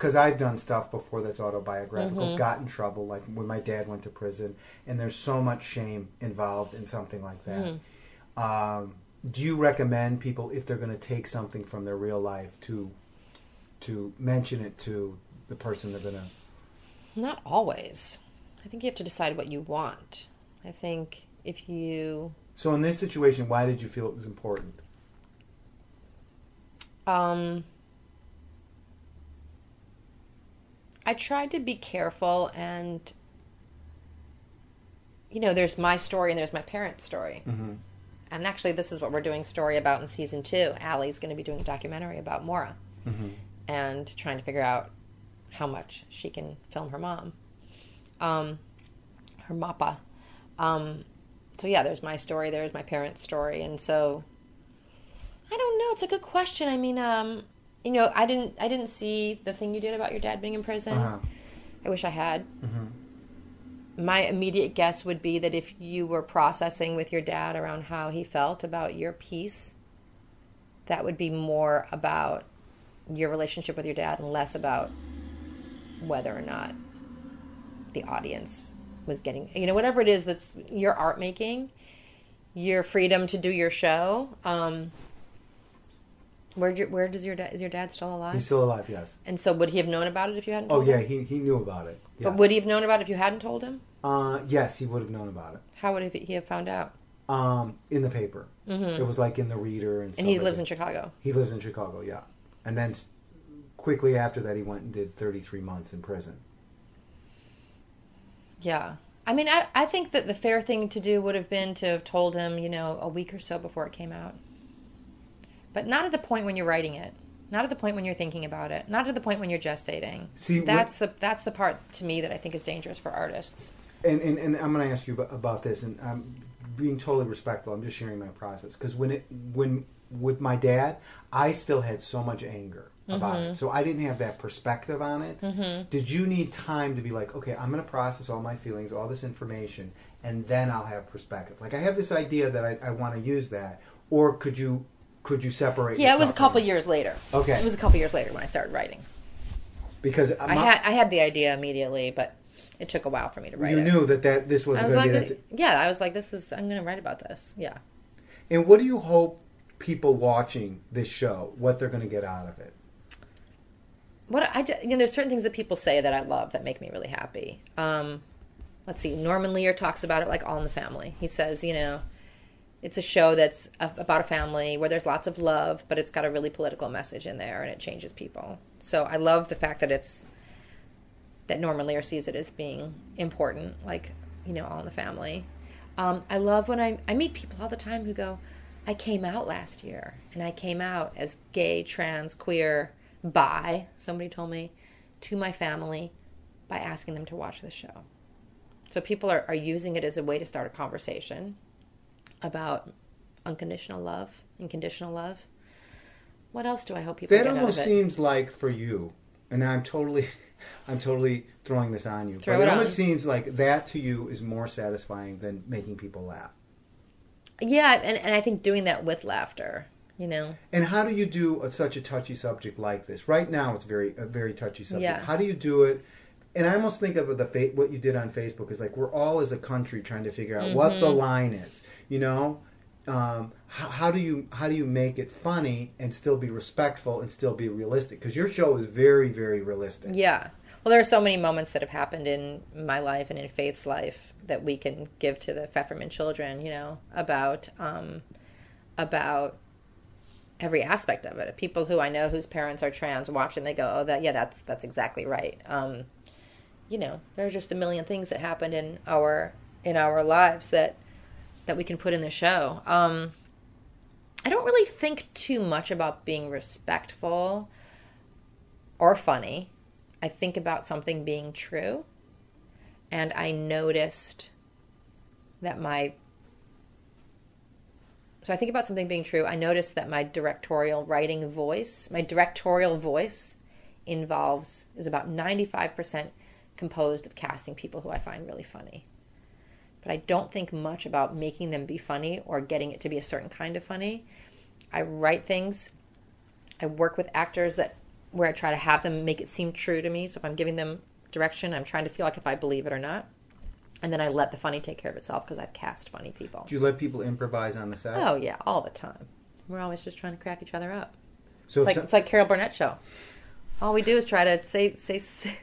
Because I've done stuff before that's autobiographical, Mm-hmm. got in trouble, like when my dad went to prison, and there's so much shame involved in something like that. Mm-hmm. Um, do you recommend people, if they're going to take something from their real life, to to mention it to the person they're going to? Not always. I think you have to decide what you want. I think if you So in this situation, why did you feel it was important? um I tried to be careful and you know, there's my story and there's my parents' story. Mm-hmm. And actually this is what we're doing story about in season 2. Allie's going to be doing a documentary about Maura Mm-hmm. and trying to figure out how much she can film her mom. Um her moppa. Um so yeah, there's my story, there's my parents' story, and so I don't know. It's a good question. I mean, um, you know, I didn't, I didn't see the thing you did about your dad being in prison. Uh-huh. I wish I had. Mm-hmm. My immediate guess would be that if you were processing with your dad around how he felt about your piece, that would be more about your relationship with your dad and less about whether or not the audience was getting, you know, whatever it is that's your art making, your freedom to do your show. Um, where where does your dad is your dad still alive? He's still alive, yes. and so would he have known about it if you hadn't? Told him? Oh yeah, him? he, he knew about it. Yeah. But would he have known about it if you hadn't told him? uh, yes, he would have known about it. How would he have found out? Um, in the paper, Mm-hmm. it was like in the Reader and. Stuff. And he like lives that. in Chicago. He lives in Chicago, yeah. And then quickly after that, he went and did 33 months in prison. Yeah. I mean, I, I think that the fair thing to do would have been to have told him, you know, a week or so before it came out. But not at the point when you're writing it. Not at the point when you're thinking about it. Not at the point when you're gestating. See, what- that's the that's the part to me that I think is dangerous for artists. And, and, and I'm going to ask you about, this, and I'm being totally respectful. I'm just sharing my process because when it when with my dad, I still had so much anger about Mm-hmm. it, so I didn't have that perspective on it. Did you need time to be like, okay, I'm going to process all my feelings, all this information, and then I'll have perspective? Like I have this idea that I, I want to use that, or could you could you separate? Yeah, it was a couple years later. Okay. It was a couple years later when I started writing. because I had I had the idea immediately, but it took a while for me to write you it. knew that that this was going to like, be yeah, I was like, this is I'm going to write about this. Yeah. And what do you hope people watching this show what they're going to get out of it? what I ju- you know, there's certain things that people say that I love that make me really happy. Um, let's see, Norman Lear talks about it like All in the Family. He says, you know, it's a show that's a, about a family where there's lots of love, but it's got a really political message in there, and it changes people. So I love the fact that it's that Norman Lear sees it as being important, like you know, All in the Family. Um, I love when I I meet people all the time who go, I came out last year, and I came out as gay, trans, queer, bi. Somebody told me to my family by asking them to watch the show. So people are, are using it as a way to start a conversation about unconditional love and conditional love. What else do I hope people That get out almost of it? seems like for you, and I'm totally, [LAUGHS] I'm totally throwing this on you. Throw but it it almost seems like that to you is more satisfying than making people laugh. Yeah, and, and I think doing that with laughter, you know. And how do you do a, such a touchy subject like this? Right now, it's very a very touchy subject. Yeah. How do you do it? And I almost think of the fa- what you did on Facebook is like we're all as a country trying to figure out what the Mm-hmm. line is. You know, um, how, how do you how do you make it funny and still be respectful and still be realistic? Because your show is very very realistic. Yeah. Well, there are so many moments that have happened in my life and in Faith's life that we can give to the Pfefferman children, you know, about um, about every aspect of it. People who I know whose parents are trans watch and they go, "Oh, that yeah, that's that's exactly right." Um, you know, there are just a million things that happened in our in our lives that that we can put in the show. Um, I don't really think too much about being respectful or funny. I think about something being true, and I noticed that my. So I think about something being true. I noticed that my directorial writing voice, my directorial voice, involves is about ninety five percent composed of casting people who I find really funny. But I don't think much about making them be funny or getting it to be a certain kind of funny. I write things. I work with actors that where I try to have them make it seem true to me. So if I'm giving them direction, I'm trying to feel like if I believe it or not. And then I let the funny take care of itself because I've cast funny people. Do you let people improvise on the set? Oh yeah, all the time. We're always just trying to crack each other up. so It's like some- it's like Carol Burnett show. All we do is try to say say, say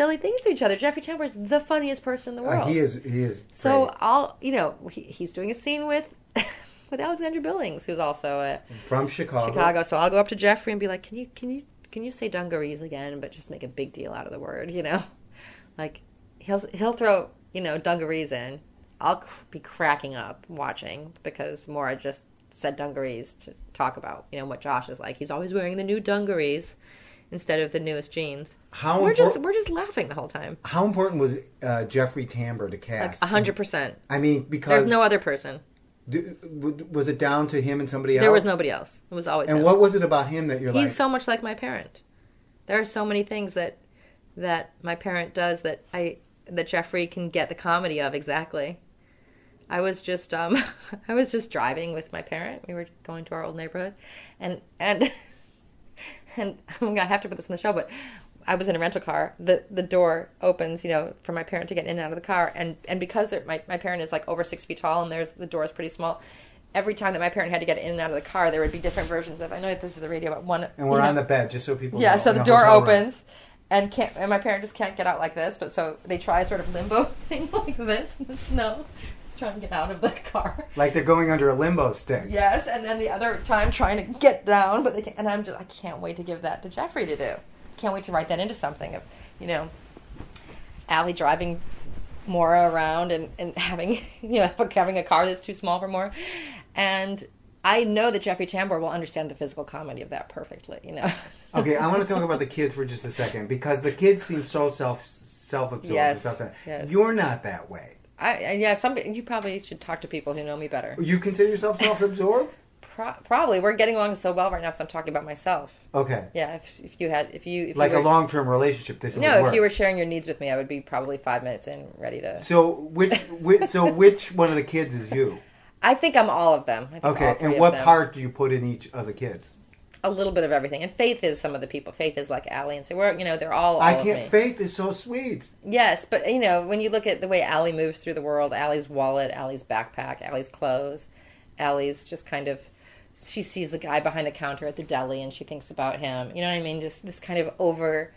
silly things to each other. Jeffrey Tambor is the funniest person in the world. uh, he is he is So great. I'll you know he, he's doing a scene with [LAUGHS] with Alexandra Billings, who's also a from Chicago. Chicago. So I'll go up to Jeffrey and be like, "Can you can you can you say dungarees again, but just make a big deal out of the word, you know?" [LAUGHS] Like he'll he'll throw you know dungarees in. I'll be cracking up watching because Maura just said dungarees to talk about you know what Josh is like. He's always wearing the new dungarees instead of the newest jeans. How we're just we're just laughing the whole time. How important was uh, Jeffrey Tambor to cast? a hundred percent. I mean, because There's no other person. do- was it down to him and somebody else? There was nobody else. It was always And him. what was it about him that you're He's like? He's so much like my parent. There are so many things that that my parent does that I that Jeffrey can get the comedy of exactly. I was just um [LAUGHS] I was just driving with my parent. We were going to our old neighborhood and and [LAUGHS] and I'm gonna have to put this in the show, but I was in a rental car. The the door opens, you know, for my parent to get in and out of the car, and and because my my parent is like over six feet tall, and there's the door is pretty small. Every time that my parent had to get in and out of the car, there would be different versions of. I know this is the radio, but one. and we're you know, on the bed, just so people. yeah, know, so the door hotel room. opens, and can't and my parent just can't get out like this. But so they try a sort of limbo [LAUGHS] thing like this in the snow, trying to get out of the [LAUGHS] car. like they're going under a limbo stick. Yes, and then the other time trying to get down, but they can't. And I'm just I can't wait to give that to Jeffrey to do. Can't wait to write that into something of you know, Allie driving Maura around and, and having [LAUGHS] you know [LAUGHS] having a car that's too small for Maura, and I know that Jeffrey Tambor will understand the physical comedy of that perfectly. You know. Okay, I want to talk about the kids for just a second because the kids seem so self self absorbed. Yes, yes. You're not that way. I, yeah, some you probably should talk to people who know me better. You consider yourself self absorbed? Pro- probably we're getting along so well right now because I'm talking about myself. Okay. Yeah, if, if you had if you if Like you a long term relationship, this would no, work. if you were sharing your needs with me, I would be probably five minutes in, ready to. So which, which so [LAUGHS] which one of the kids is you? I think I'm all of them. I think all Okay, and what part do you put in each of the kids? A little bit of everything. And Faith is some of the people. Faith is like Allie and say, we're you know they're all. all I can't. Faith is so sweet. Yes, but you know when you look at the way Allie moves through the world, Allie's wallet, Allie's backpack, Allie's clothes, Allie's just kind of. She sees the guy behind the counter at the deli and she thinks about him. You know what I mean? Just this kind of over,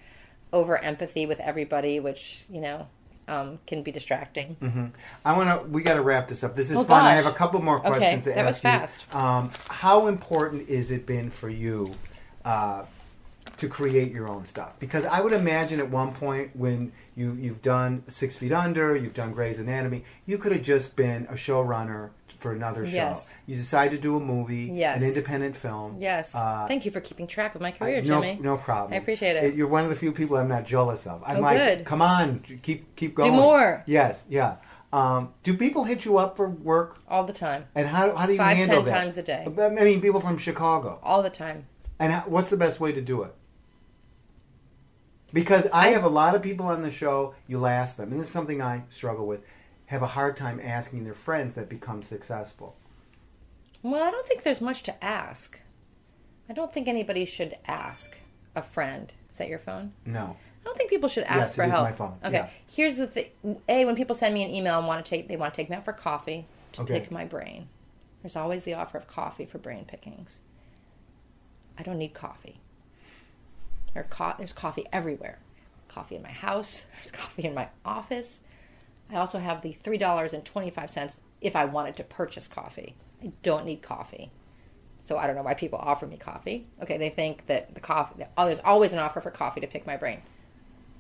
over empathy with everybody, which you know um, can be distracting. I want to. We got to wrap this up. This is Oh, fun. I have a couple more Okay, questions to that was ask fast. Um, how important is it been for you uh, to create your own stuff? Because I would imagine at one point when you you've done Six Feet Under, you've done Grey's Anatomy, you could have just been a showrunner for another show. Yes. You decide to do a movie, Yes. an independent film. Yes. Uh, Thank you for keeping track of my I- career, no, Jimmy. no problem. I appreciate it. You're one of the few people I'm not jealous of. I'm Oh, like, good. come on, keep keep going. Do more. Yes, yeah. Um, do people hit you up for work? All the time. And how, how do you Five, handle ten that? times a day. I mean, people from Chicago. All the time. And how, what's the best way to do it? Because I have a lot of people on the show, you'll ask them, and this is something I struggle with, have a hard time asking their friends that become successful. Well, I don't think there's much to ask. I don't think anybody should ask a friend. Is that your phone? No. I don't think people should ask Yes, for it is help. my phone, Okay. yeah. Here's the thing. A, when people send me an email and want to take, they want to take me out for coffee to Okay. pick my brain. There's always the offer of coffee for brain pickings. I don't need coffee. There co- there's coffee everywhere. Coffee in my house. [LAUGHS] There's coffee in my office. I also have the three dollars and twenty five cents if I wanted to purchase coffee. I don't need coffee. So I don't know why people offer me coffee. Okay, they think that the coffee. Oh, there's always an offer for coffee to pick my brain.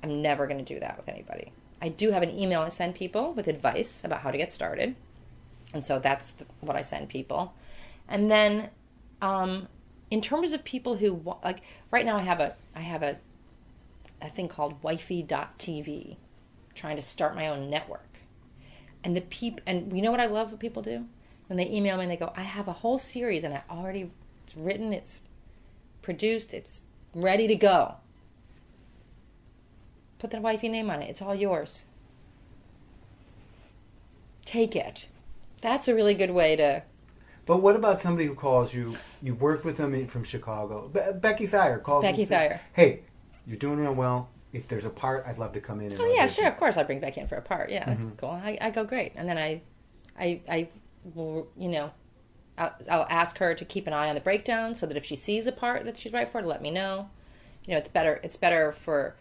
I'm never going to do that with anybody. I do have an email I send people with advice about how to get started, and so that's the, what I send people. And then, um, in terms of people who like right now, I have a I have a a thing called Wifey.tv, trying to start my own network. And the peop and you know what I love what people do when they email me and they go, I have a whole series and I already it's written, it's produced, it's ready to go. Put the wifey name on it. It's all yours. Take it. That's a really good way to. But what about somebody who calls you? You worked with them from Chicago. Be- Becky Thyre calls. Becky Thyre. Hey, you're doing real well. If there's a part, I'd love to come in. And Oh yeah, audition." sure, of course I bring back in for a part. Yeah, that's Mm-hmm. cool. I, I go great, and then I, I, I will, you know, I'll, I'll ask her to keep an eye on the breakdown so that if she sees a part that she's right for, to let me know. You know, it's better. It's better for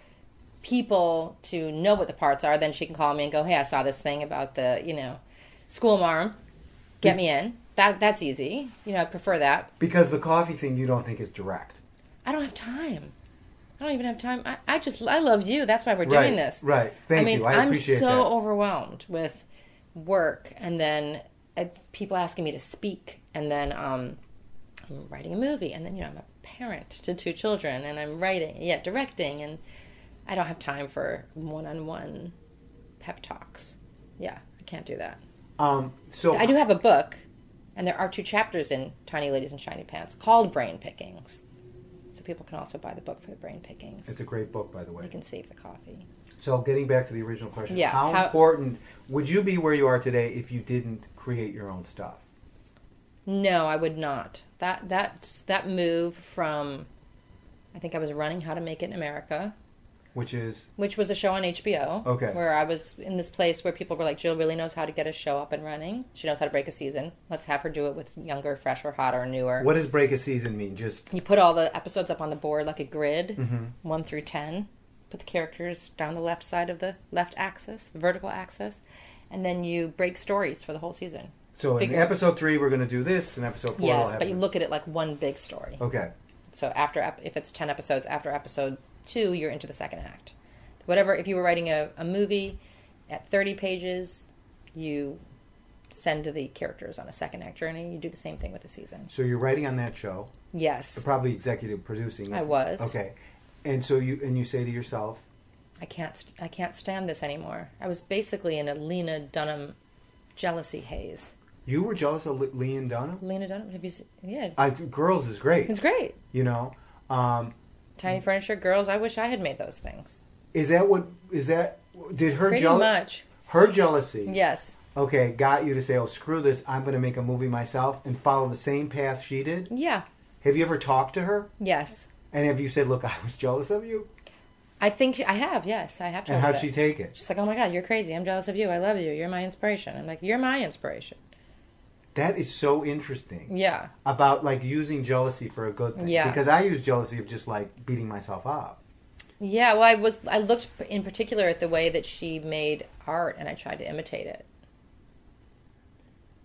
people to know what the parts are. Then she can call me and go, "Hey, I saw this thing about the, you know, school marm. Get me in." That that's easy. You know, I prefer that. Because the coffee thing you don't think is direct. I don't have time. I don't even have time. I, I just I love you. That's why we're Right, doing this. right. Thank I mean, you. I am so that. overwhelmed with work, and then uh, people asking me to speak, and then um, I'm writing a movie, and then you know I'm a parent to two children, and I'm writing, yeah, directing, and I don't have time for one-on-one pep talks. Yeah, I can't do that. Um, so I do have a book, and there are two chapters in Tiny Ladies in Shiny Pants called Brain Pickings. So people can also buy the book for the brain pickings. It's a great book, by the way. You can save the coffee. So getting back to the original question, Yeah, how, how- important would you be where you are today if you didn't create your own stuff? No, I would not. That that that move from, I think I was running How to Make It in America, Which is which was a show on HBO. Okay. Where I was in this place where people were like, Jill really knows how to get a show up and running. She knows how to break a season. Let's have her do it with younger, fresher, hotter, newer. what does break a season mean? Just You put all the episodes up on the board like a grid, Mm-hmm. one through ten. Put the characters down the left side of the left axis, the vertical axis, and then you break stories for the whole season. so in episode three we're going to do this, and episode four. yes, but you look at it like one big story. Okay. So after ep- if it's ten episodes, after episode two, you're into the second act. Whatever. If you were writing a, a movie at thirty pages, you send to the characters on a second act journey. You do the same thing with the season. So you're writing on that show, Yes, probably executive producing. I was. Okay. And so you and you say to yourself, I can't. st- I can't stand this anymore. I was basically in a Lena Dunham jealousy haze. you were jealous of Le- Leon Dunham. Lena Dunham. Have you? Seen, yeah, I, girls is great. it's great. You know, um, Tiny furniture girls. I wish I had made those things. is that what is that? Did her Pretty jeal- much. her jealousy? Yes. Okay, got you to say, "Oh, screw this! I'm going to make a movie myself and follow the same path she did." Yeah. Have you ever talked to her? Yes. And have you said, "Look, I was jealous of you"? I think I have. Yes, I have. told And how'd she take it? She's like, "Oh my god, you're crazy. I'm jealous of you. I love you. You're my inspiration." I'm like, "You're my inspiration." That is so interesting Yeah. about like using jealousy for a good thing. Yeah. Because I use jealousy of just like beating myself up. Yeah. Well, I was. I looked in particular at the way that she made art, and I tried to imitate it.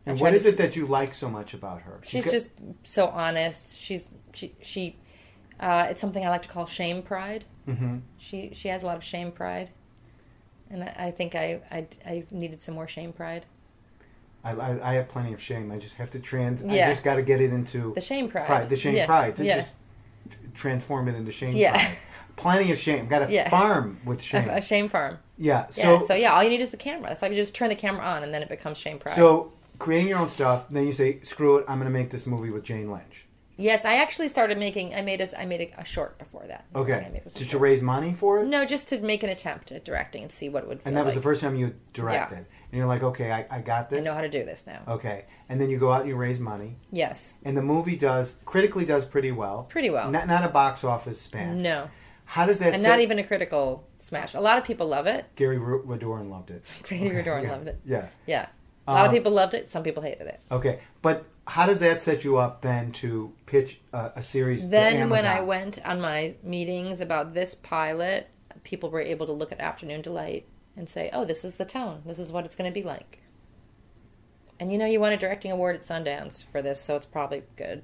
I And what is it that you like so much about her? She's got- just so honest. She's she she. Uh, it's something I like to call shame pride. Mm-hmm. She she has a lot of shame pride, and I, I think I, I I needed some more shame pride. I, I, I have plenty of shame. I just have to trans. Yeah. I just got to get it into The shame pride. pride. The shame Yeah. pride to Yeah. just transform it into shame. Yeah. pride. Plenty of shame. Got a Yeah. farm with shame. a shame farm. yeah. So Yeah. So, yeah, all you need is the camera. It's like you just turn the camera on, and then it becomes shame pride. So creating your own stuff, then you say, "Screw it! I'm going to make this movie with Jane Lynch." Yes, I actually started making. I made a. I made a, a short before that. Okay. thing I made was a Did you short. raise money for it? No, just to make an attempt at directing and see what it would. Feel And that was like. the first time you directed. And you're like, okay, I, I got this. I know how to do this now. Okay. And then you go out and you raise money. Yes, And the movie does, critically does pretty well. pretty well. Not, not a box office span. no, How does that and set- not even a critical smash. A lot of people love it. Gary Ru- Wadorin loved it. [LAUGHS] Grady Redoran yeah. loved it. Yeah. Yeah, a lot Um, of people loved it. Some people hated it. Okay. But how does that set you up then to pitch a, a series to Then when I Amazon? went on my meetings about this pilot, people were able to look at Afternoon Delight and say, "Oh, this is the tone. This is what it's going to be like." And you know, you won a directing award at Sundance for this, so it's probably good.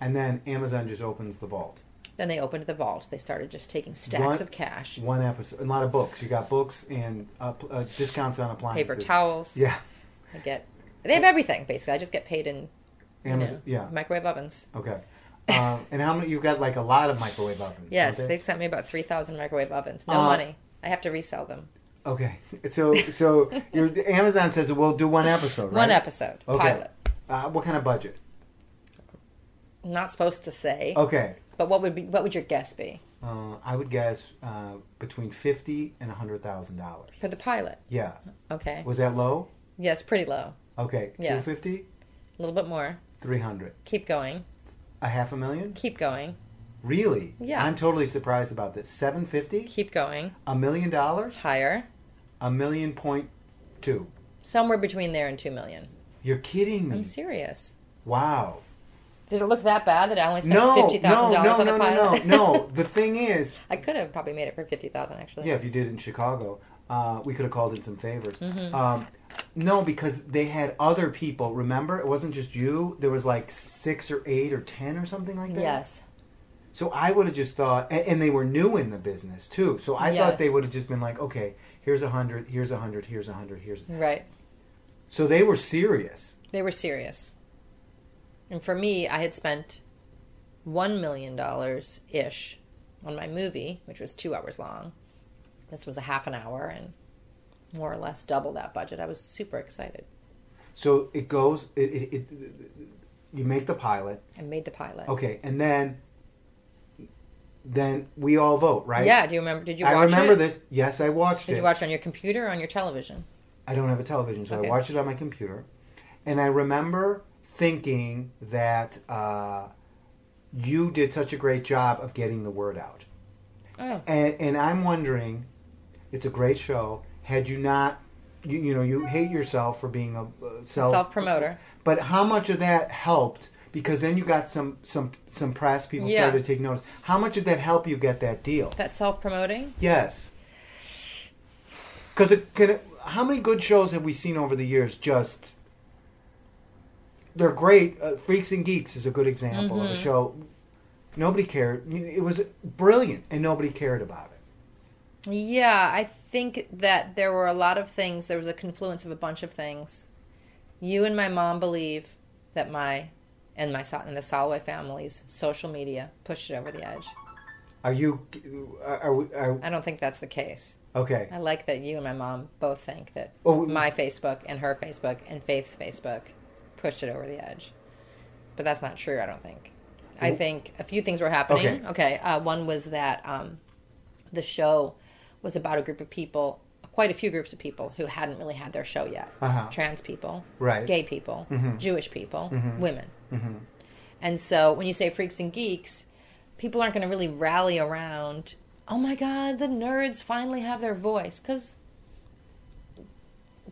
And then Amazon just opens the vault. Then they opened the vault. They started just taking stacks One- of cash, One episode, a lot of books. You got books and uh, uh, discounts on appliances. paper towels. Yeah. I get. They have everything basically. I just get paid in you Amazon. know, Yeah. microwave ovens. Okay. Um, and how many? You've got like a lot of microwave ovens. Yes, they? they've sent me about three thousand microwave ovens. No Uh, money. I have to resell them. Okay. So so your Amazon says we'll do one episode, right? One episode Okay. pilot. Uh, what kind of budget? I'm not supposed to say. Okay. But what would be what would your guess be Uh, I would guess uh, between fifty and a hundred thousand dollars. for the pilot? Yeah. Okay. Was that low? Yes, pretty low. Okay. Yeah. Two fifty. A little bit more. Three hundred. Keep going. A half a million? Keep going. Really? Yeah. I'm totally surprised about this. Seven fifty? Keep going. A million dollars? Higher. A million point two. Somewhere between there and two million. You're kidding me. I'm serious. Wow. Did it look that bad that I only spent No, fifty no, thousand no, dollars on no, the no, pilot? no, no. The thing is, [LAUGHS] I could have probably made it for fifty thousand actually. yeah, if you did in Chicago, uh, we could have called in some favors. Mm-hmm. Um, no, because they had other people. Remember, it wasn't just you. There was like six or eight or ten or something like that. Yes. So I would have just thought, and, and they were new in the business too. So I Yes. thought they would have just been like, okay, here's a hundred, here's a hundred, here's a hundred, here's. a Right. So they were serious. They were serious. And for me, I had spent one million dollars ish on my movie, which was two hours long. This was a half an hour and more or less double that budget. I was super excited. So it goes. It, it, it you make the pilot, I made the pilot. okay, and then then we all vote, right? Yeah, do you remember? Did you I remember it? this. Yes, I watched Did it. you watch it on your computer or on your television? I don't have a television, so Okay. I watched it on my computer, and I remember thinking that uh, you did such a great job of getting the word out, Oh, and and I'm wondering, it's a great show. Had you not, you, you know, you hate yourself for being a uh, self self promoter. But how much of that helped? Because then you got some some some press people Yeah. started to take notice. How much did that help you get that deal? That self promoting? Yes. Because it, can it, how many good shows have we seen over the years? Just they're great. Uh, Freaks and Geeks is a good example of a Mhm. show. Nobody cared. It was brilliant, and nobody cared about it. Yeah, I think that there were a lot of things. There was a confluence of a bunch of things. You and my mom believe that my and my and the Soloway family's social media pushed it over the edge. Are you? Are, are, we- are I don't think that's the case. okay? I like that you and my mom both think that Oh, my Facebook and her Facebook and Faith's Facebook pushed it over the edge. But that's not true, I don't think. I think a few things were happening. Okay. Okay, uh, one was that um, the show was about a group of people, quite a few groups of people who hadn't really had their show yet. Uh-huh. Trans people, Right. gay people, Mhm. Jewish people, Mhm. women. Mhm. And so when you say freaks and geeks, people aren't going to really rally around, oh my God, the nerds finally have their voice. Because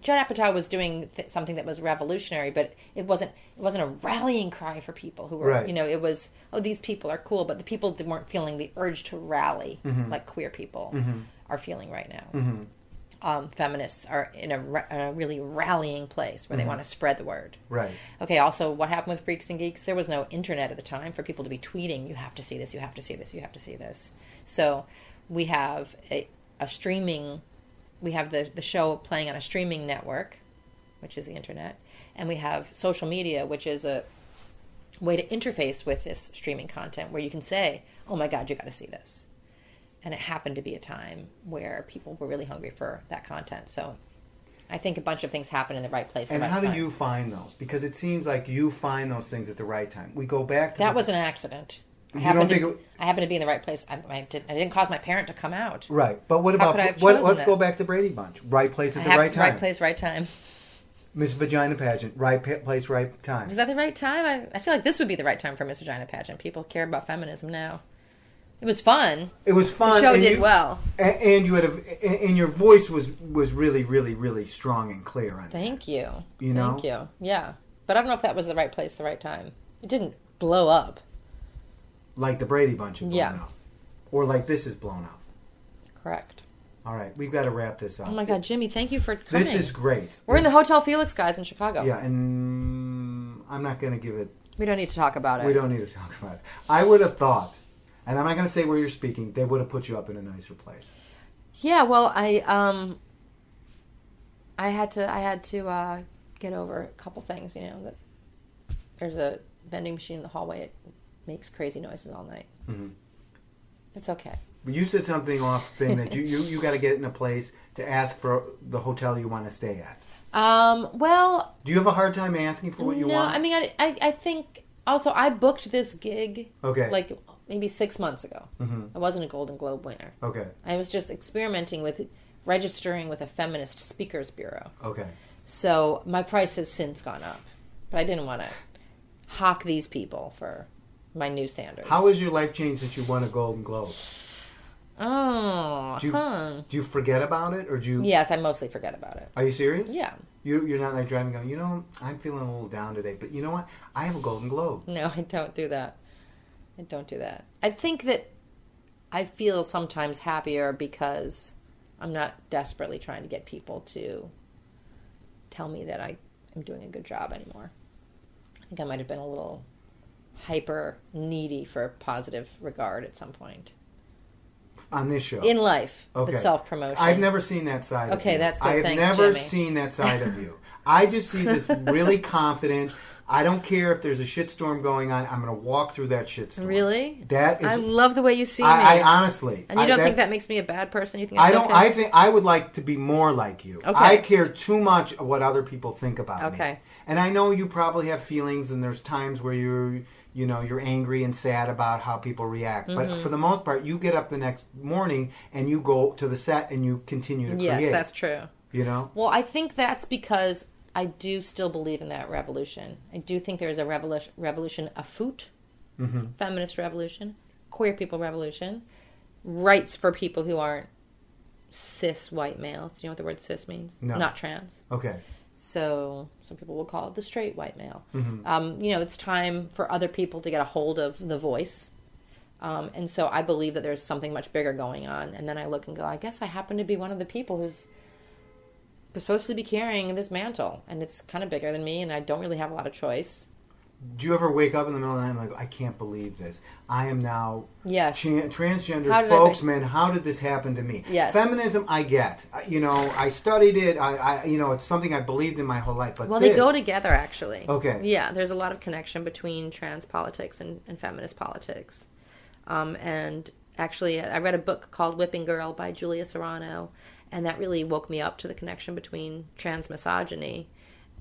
Judd Apatow was doing th- something that was revolutionary, but it wasn't it wasn't a rallying cry for people who were, Right. you know, it was, oh, these people are cool, but the people weren't feeling the urge to rally Mhm. like queer people Mhm. are feeling right now. Mhm. Um, feminists are in a, a really rallying place where Mhm. they want to spread the word. Right. Okay, also, what happened with Freaks and Geeks? There was no internet at the time for people to be tweeting, you have to see this, you have to see this, you have to see this. So we have a, a streaming, we have the, the show playing on a streaming network, which is the internet, and we have social media, which is a way to interface with this streaming content where you can say, oh my God, you got to see this. And it happened to be a time where people were really hungry for that content. So I think a bunch of things happen in the right place. at And the right how do you find those? Because it seems like you find those things at the right time. We go back to That the- was an accident. I happened don't to, think it- I happened to be in the right place. I, I, did, I didn't cause my parent to come out. right. But what How about could I have what, let's that? go back to Brady Bunch. Right place at the right time. Right place, right time. Miss Vagina Pageant. Right place, right time. Was that the right time? I, I feel like this would be the right time for Miss Vagina Pageant. People care about feminism now. It was fun. It was fun. The show and did you, well. And you had a, and your voice was was really, really, really strong and clear. On that. Thank you. You know? Thank you. Yeah. But I don't know if that was the right place, the right time. It didn't blow up. like the Brady Bunch is blown Yeah. up, or like this is blown up. Correct. All right, we've got to wrap this up. Oh my God, Jimmy, thank you for coming. this is great. We're in the Hotel Felix, guys, in Chicago. Yeah, and I'm not going to give it. We don't need to talk about it. We don't need to talk about it. I would have thought, and I'm not going to say where you're speaking. They would have put you up in a nicer place. Yeah, well, I um, I had to I had to uh, get over a couple things. You know that there's a vending machine in the hallway. It makes crazy noises all night. Mhm. It's okay. But you said something off [LAUGHS] thing that you you, you got to get in a place to ask for the hotel you want to stay at. Um, well, Do you have a hard time asking for what you no, want? No, I mean, I, I I think also I booked this gig okay. like maybe six months ago. hmm I wasn't a Golden Globe winner. Okay. I was just experimenting with registering with a feminist speakers bureau. Okay. So my price has since gone up, but I didn't want to hawk these people for my new standards. How has your life changed since you won a Golden Globe? Oh, Do you- huh. Do you forget about it, or do you? Yes, I mostly forget about it. Are you serious? Yeah. You, you're not like driving, going, you know, I'm feeling a little down today, but you know what? I have a Golden Globe. No, I don't do that. I don't do that. I think that I feel sometimes happier because I'm not desperately trying to get people to tell me that I am doing a good job anymore. I think I might have been a little hyper needy for positive regard at some point On this show. in life. Okay. The self promotion. I've never seen that side of Okay, that's good. I have Thanks, never Jimmy. seen that side of [LAUGHS] you. I just see this really [LAUGHS] confident. I don't care if there's a shitstorm going on. I'm going to walk through that shitstorm. Really? That is. I love the way you see me. I, I honestly. and you don't think that makes me a bad person? You think I I'm don't. okay? I think I would like to be more like you. Okay. I care too much of what other people think about me. Okay. And I know you probably have feelings, and there's times where you're, you know, you're angry and sad about how people react. But Mm-hmm. for the most part, you get up the next morning and you go to the set and you continue to create Yes, that's true. You know. Well, I think that's because I do still believe in that revolution. I do think there is a revolution, revolution afoot, Mm-hmm. feminist revolution, queer people revolution, rights for people who aren't cis white males. Do you know what the word cis means? No. Not trans. Okay. So some people will call it the straight white male. Mhm. Um, you know, it's time for other people to get a hold of the voice. Um, and so I believe that there's something much bigger going on. And then I look and go, I guess I happen to be one of the people who's supposed to be carrying this mantle. And it's kind of bigger than me, and I don't really have a lot of choice. Do you ever wake up in the middle of the night and like, I can't believe this. I am now Yes. Tran- transgender How spokesman. How did this happen to me? Yes. Feminism, I get. You know, I studied it. I, I, you know, it's something I believed in my whole life. But Well, this, they go together, actually. Okay. Yeah, there's a lot of connection between trans politics and, and feminist politics. Um, and actually, I read a book called Whipping Girl by Julia Serano, and that really woke me up to the connection between trans misogyny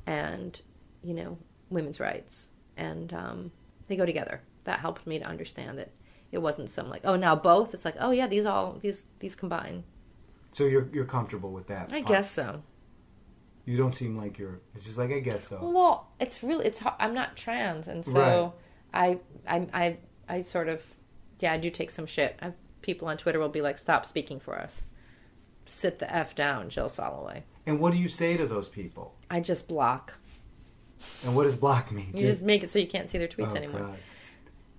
and, you know, women's rights. And um, they go together. That helped me to understand that it wasn't some like, oh, now both. It's like, oh yeah, these all these these combine. So you're you're comfortable with that? I guess so. You don't seem like you're. It's just like I guess so. Well, it's really it's I'm not trans, and so I I I I sort of yeah I do take some shit. I, people on Twitter will be like, "Stop speaking for us. Sit the f down, Jill Soloway." And what do you say to those people? I just block. And what does block mean? You just make it so you can't see their tweets Oh, anymore. God.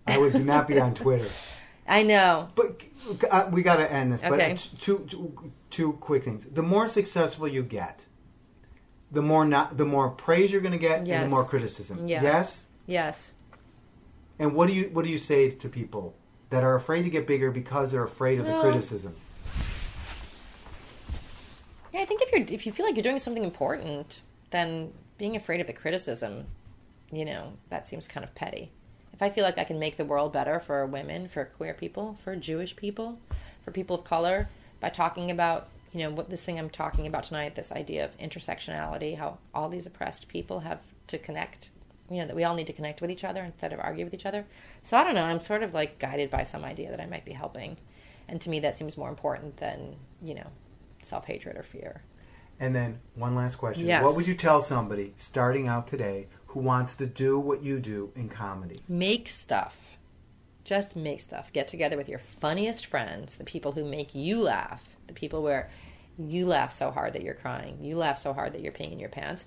I would not be on Twitter. [LAUGHS] I know. But uh, we got to end this. But Okay. it's two, two, two quick things. The more successful you get, the more not, the more praise you're going to get, and the more criticism. Yeah. Yes. Yes. And what do you what do you say to people that are afraid to get bigger because they're afraid of the criticism? Yeah, I think if you're if you feel like you're doing something important, then being afraid of the criticism, you know, that seems kind of petty. If I feel like I can make the world better for women, for queer people, for Jewish people, for people of color by talking about you know, what this thing I'm talking about tonight, this idea of intersectionality, how all these oppressed people have to connect, you know, that we all need to connect with each other instead of argue with each other. So I don't know, I'm sort of like guided by some idea that I might be helping. And to me, that seems more important than, you know, self hatred or fear. And then one last question. Yes. What would you tell somebody starting out today who wants to do what you do in comedy? Make stuff. Just make stuff. Get together with your funniest friends, the people who make you laugh, the people where you laugh so hard that you're crying, you laugh so hard that you're peeing in your pants.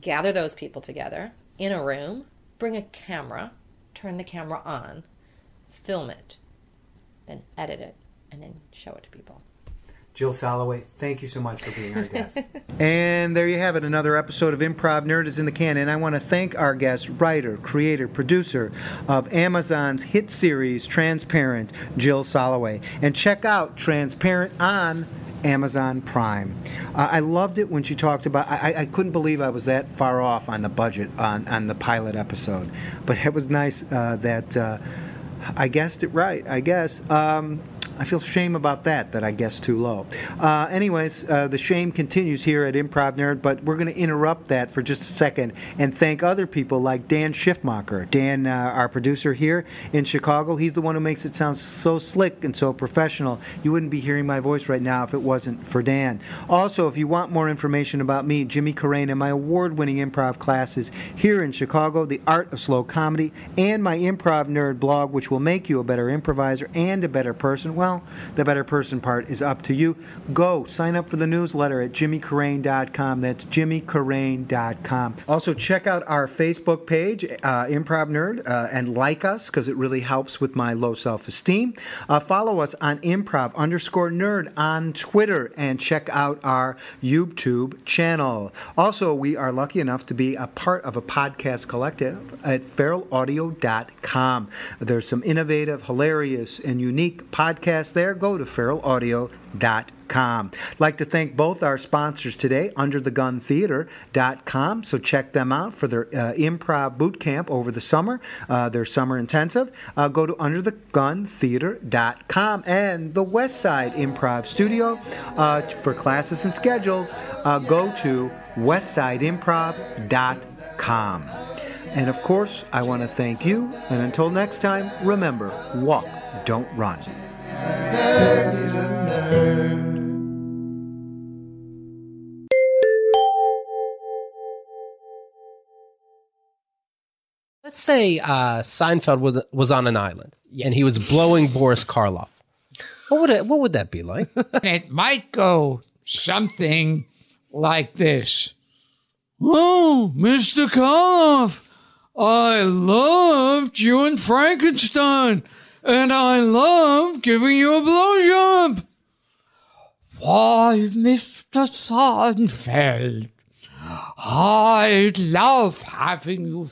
Gather those people together in a room, bring a camera, turn the camera on, film it, then edit it, and then show it to people. Jill Soloway, thank you so much for being our guest. [LAUGHS] and there you have it. Another episode of Improv Nerd is in the can. And I want to thank our guest, writer, creator, producer of Amazon's hit series, Transparent, Jill Soloway. And check out Transparent on Amazon Prime. Uh, I loved it when she talked about. I, I couldn't believe I was that far off on the budget on, on the pilot episode, but it was nice uh, that uh, I guessed it right. I guess. Um, I feel shame about that, that I guessed too low. Uh, anyways, uh, the shame continues here at Improv Nerd, but we're going to interrupt that for just a second and thank other people like Dan Schiffmacher. Dan, uh, our producer here in Chicago, he's the one who makes it sound so slick and so professional. You wouldn't be hearing my voice right now if it wasn't for Dan. Also, if you want more information about me, Jimmy Carrane, and my award winning improv classes here in Chicago, The Art of Slow Comedy, and my Improv Nerd blog, which will make you a better improviser and a better person, well, the better person part is up to you. Go sign up for the newsletter at jimmycarrane.com. That's jimmycarrane.com. Also, check out our Facebook page, uh, Improv Nerd, uh, and like us because it really helps with my low self esteem. Uh, follow us on improv underscore nerd on Twitter and check out our YouTube channel. Also, we are lucky enough to be a part of a podcast collective at feralaudio.com. There's some innovative, hilarious, and unique podcasts there. Go to feralaudio.com. Like to thank both our sponsors today, undertheguntheater.com. So check them out for their uh, improv boot camp over the summer, uh, their summer intensive. Uh, go to undertheguntheater.com and the West Side Improv Studio uh, for classes and schedules. Uh, go to westsideimprov.com. And of course, I want to thank you. And until next time, remember walk, don't run. Nerd, he's a nerd. Let's say uh, Seinfeld was, was on an island and he was blowing Boris Karloff. What would it, what would that be like? [LAUGHS] it might go something like this. Oh, Mr. Karloff, I loved you in Frankenstein, and I love giving you a blowjob. Why, Mr. Seinfeld, I love having you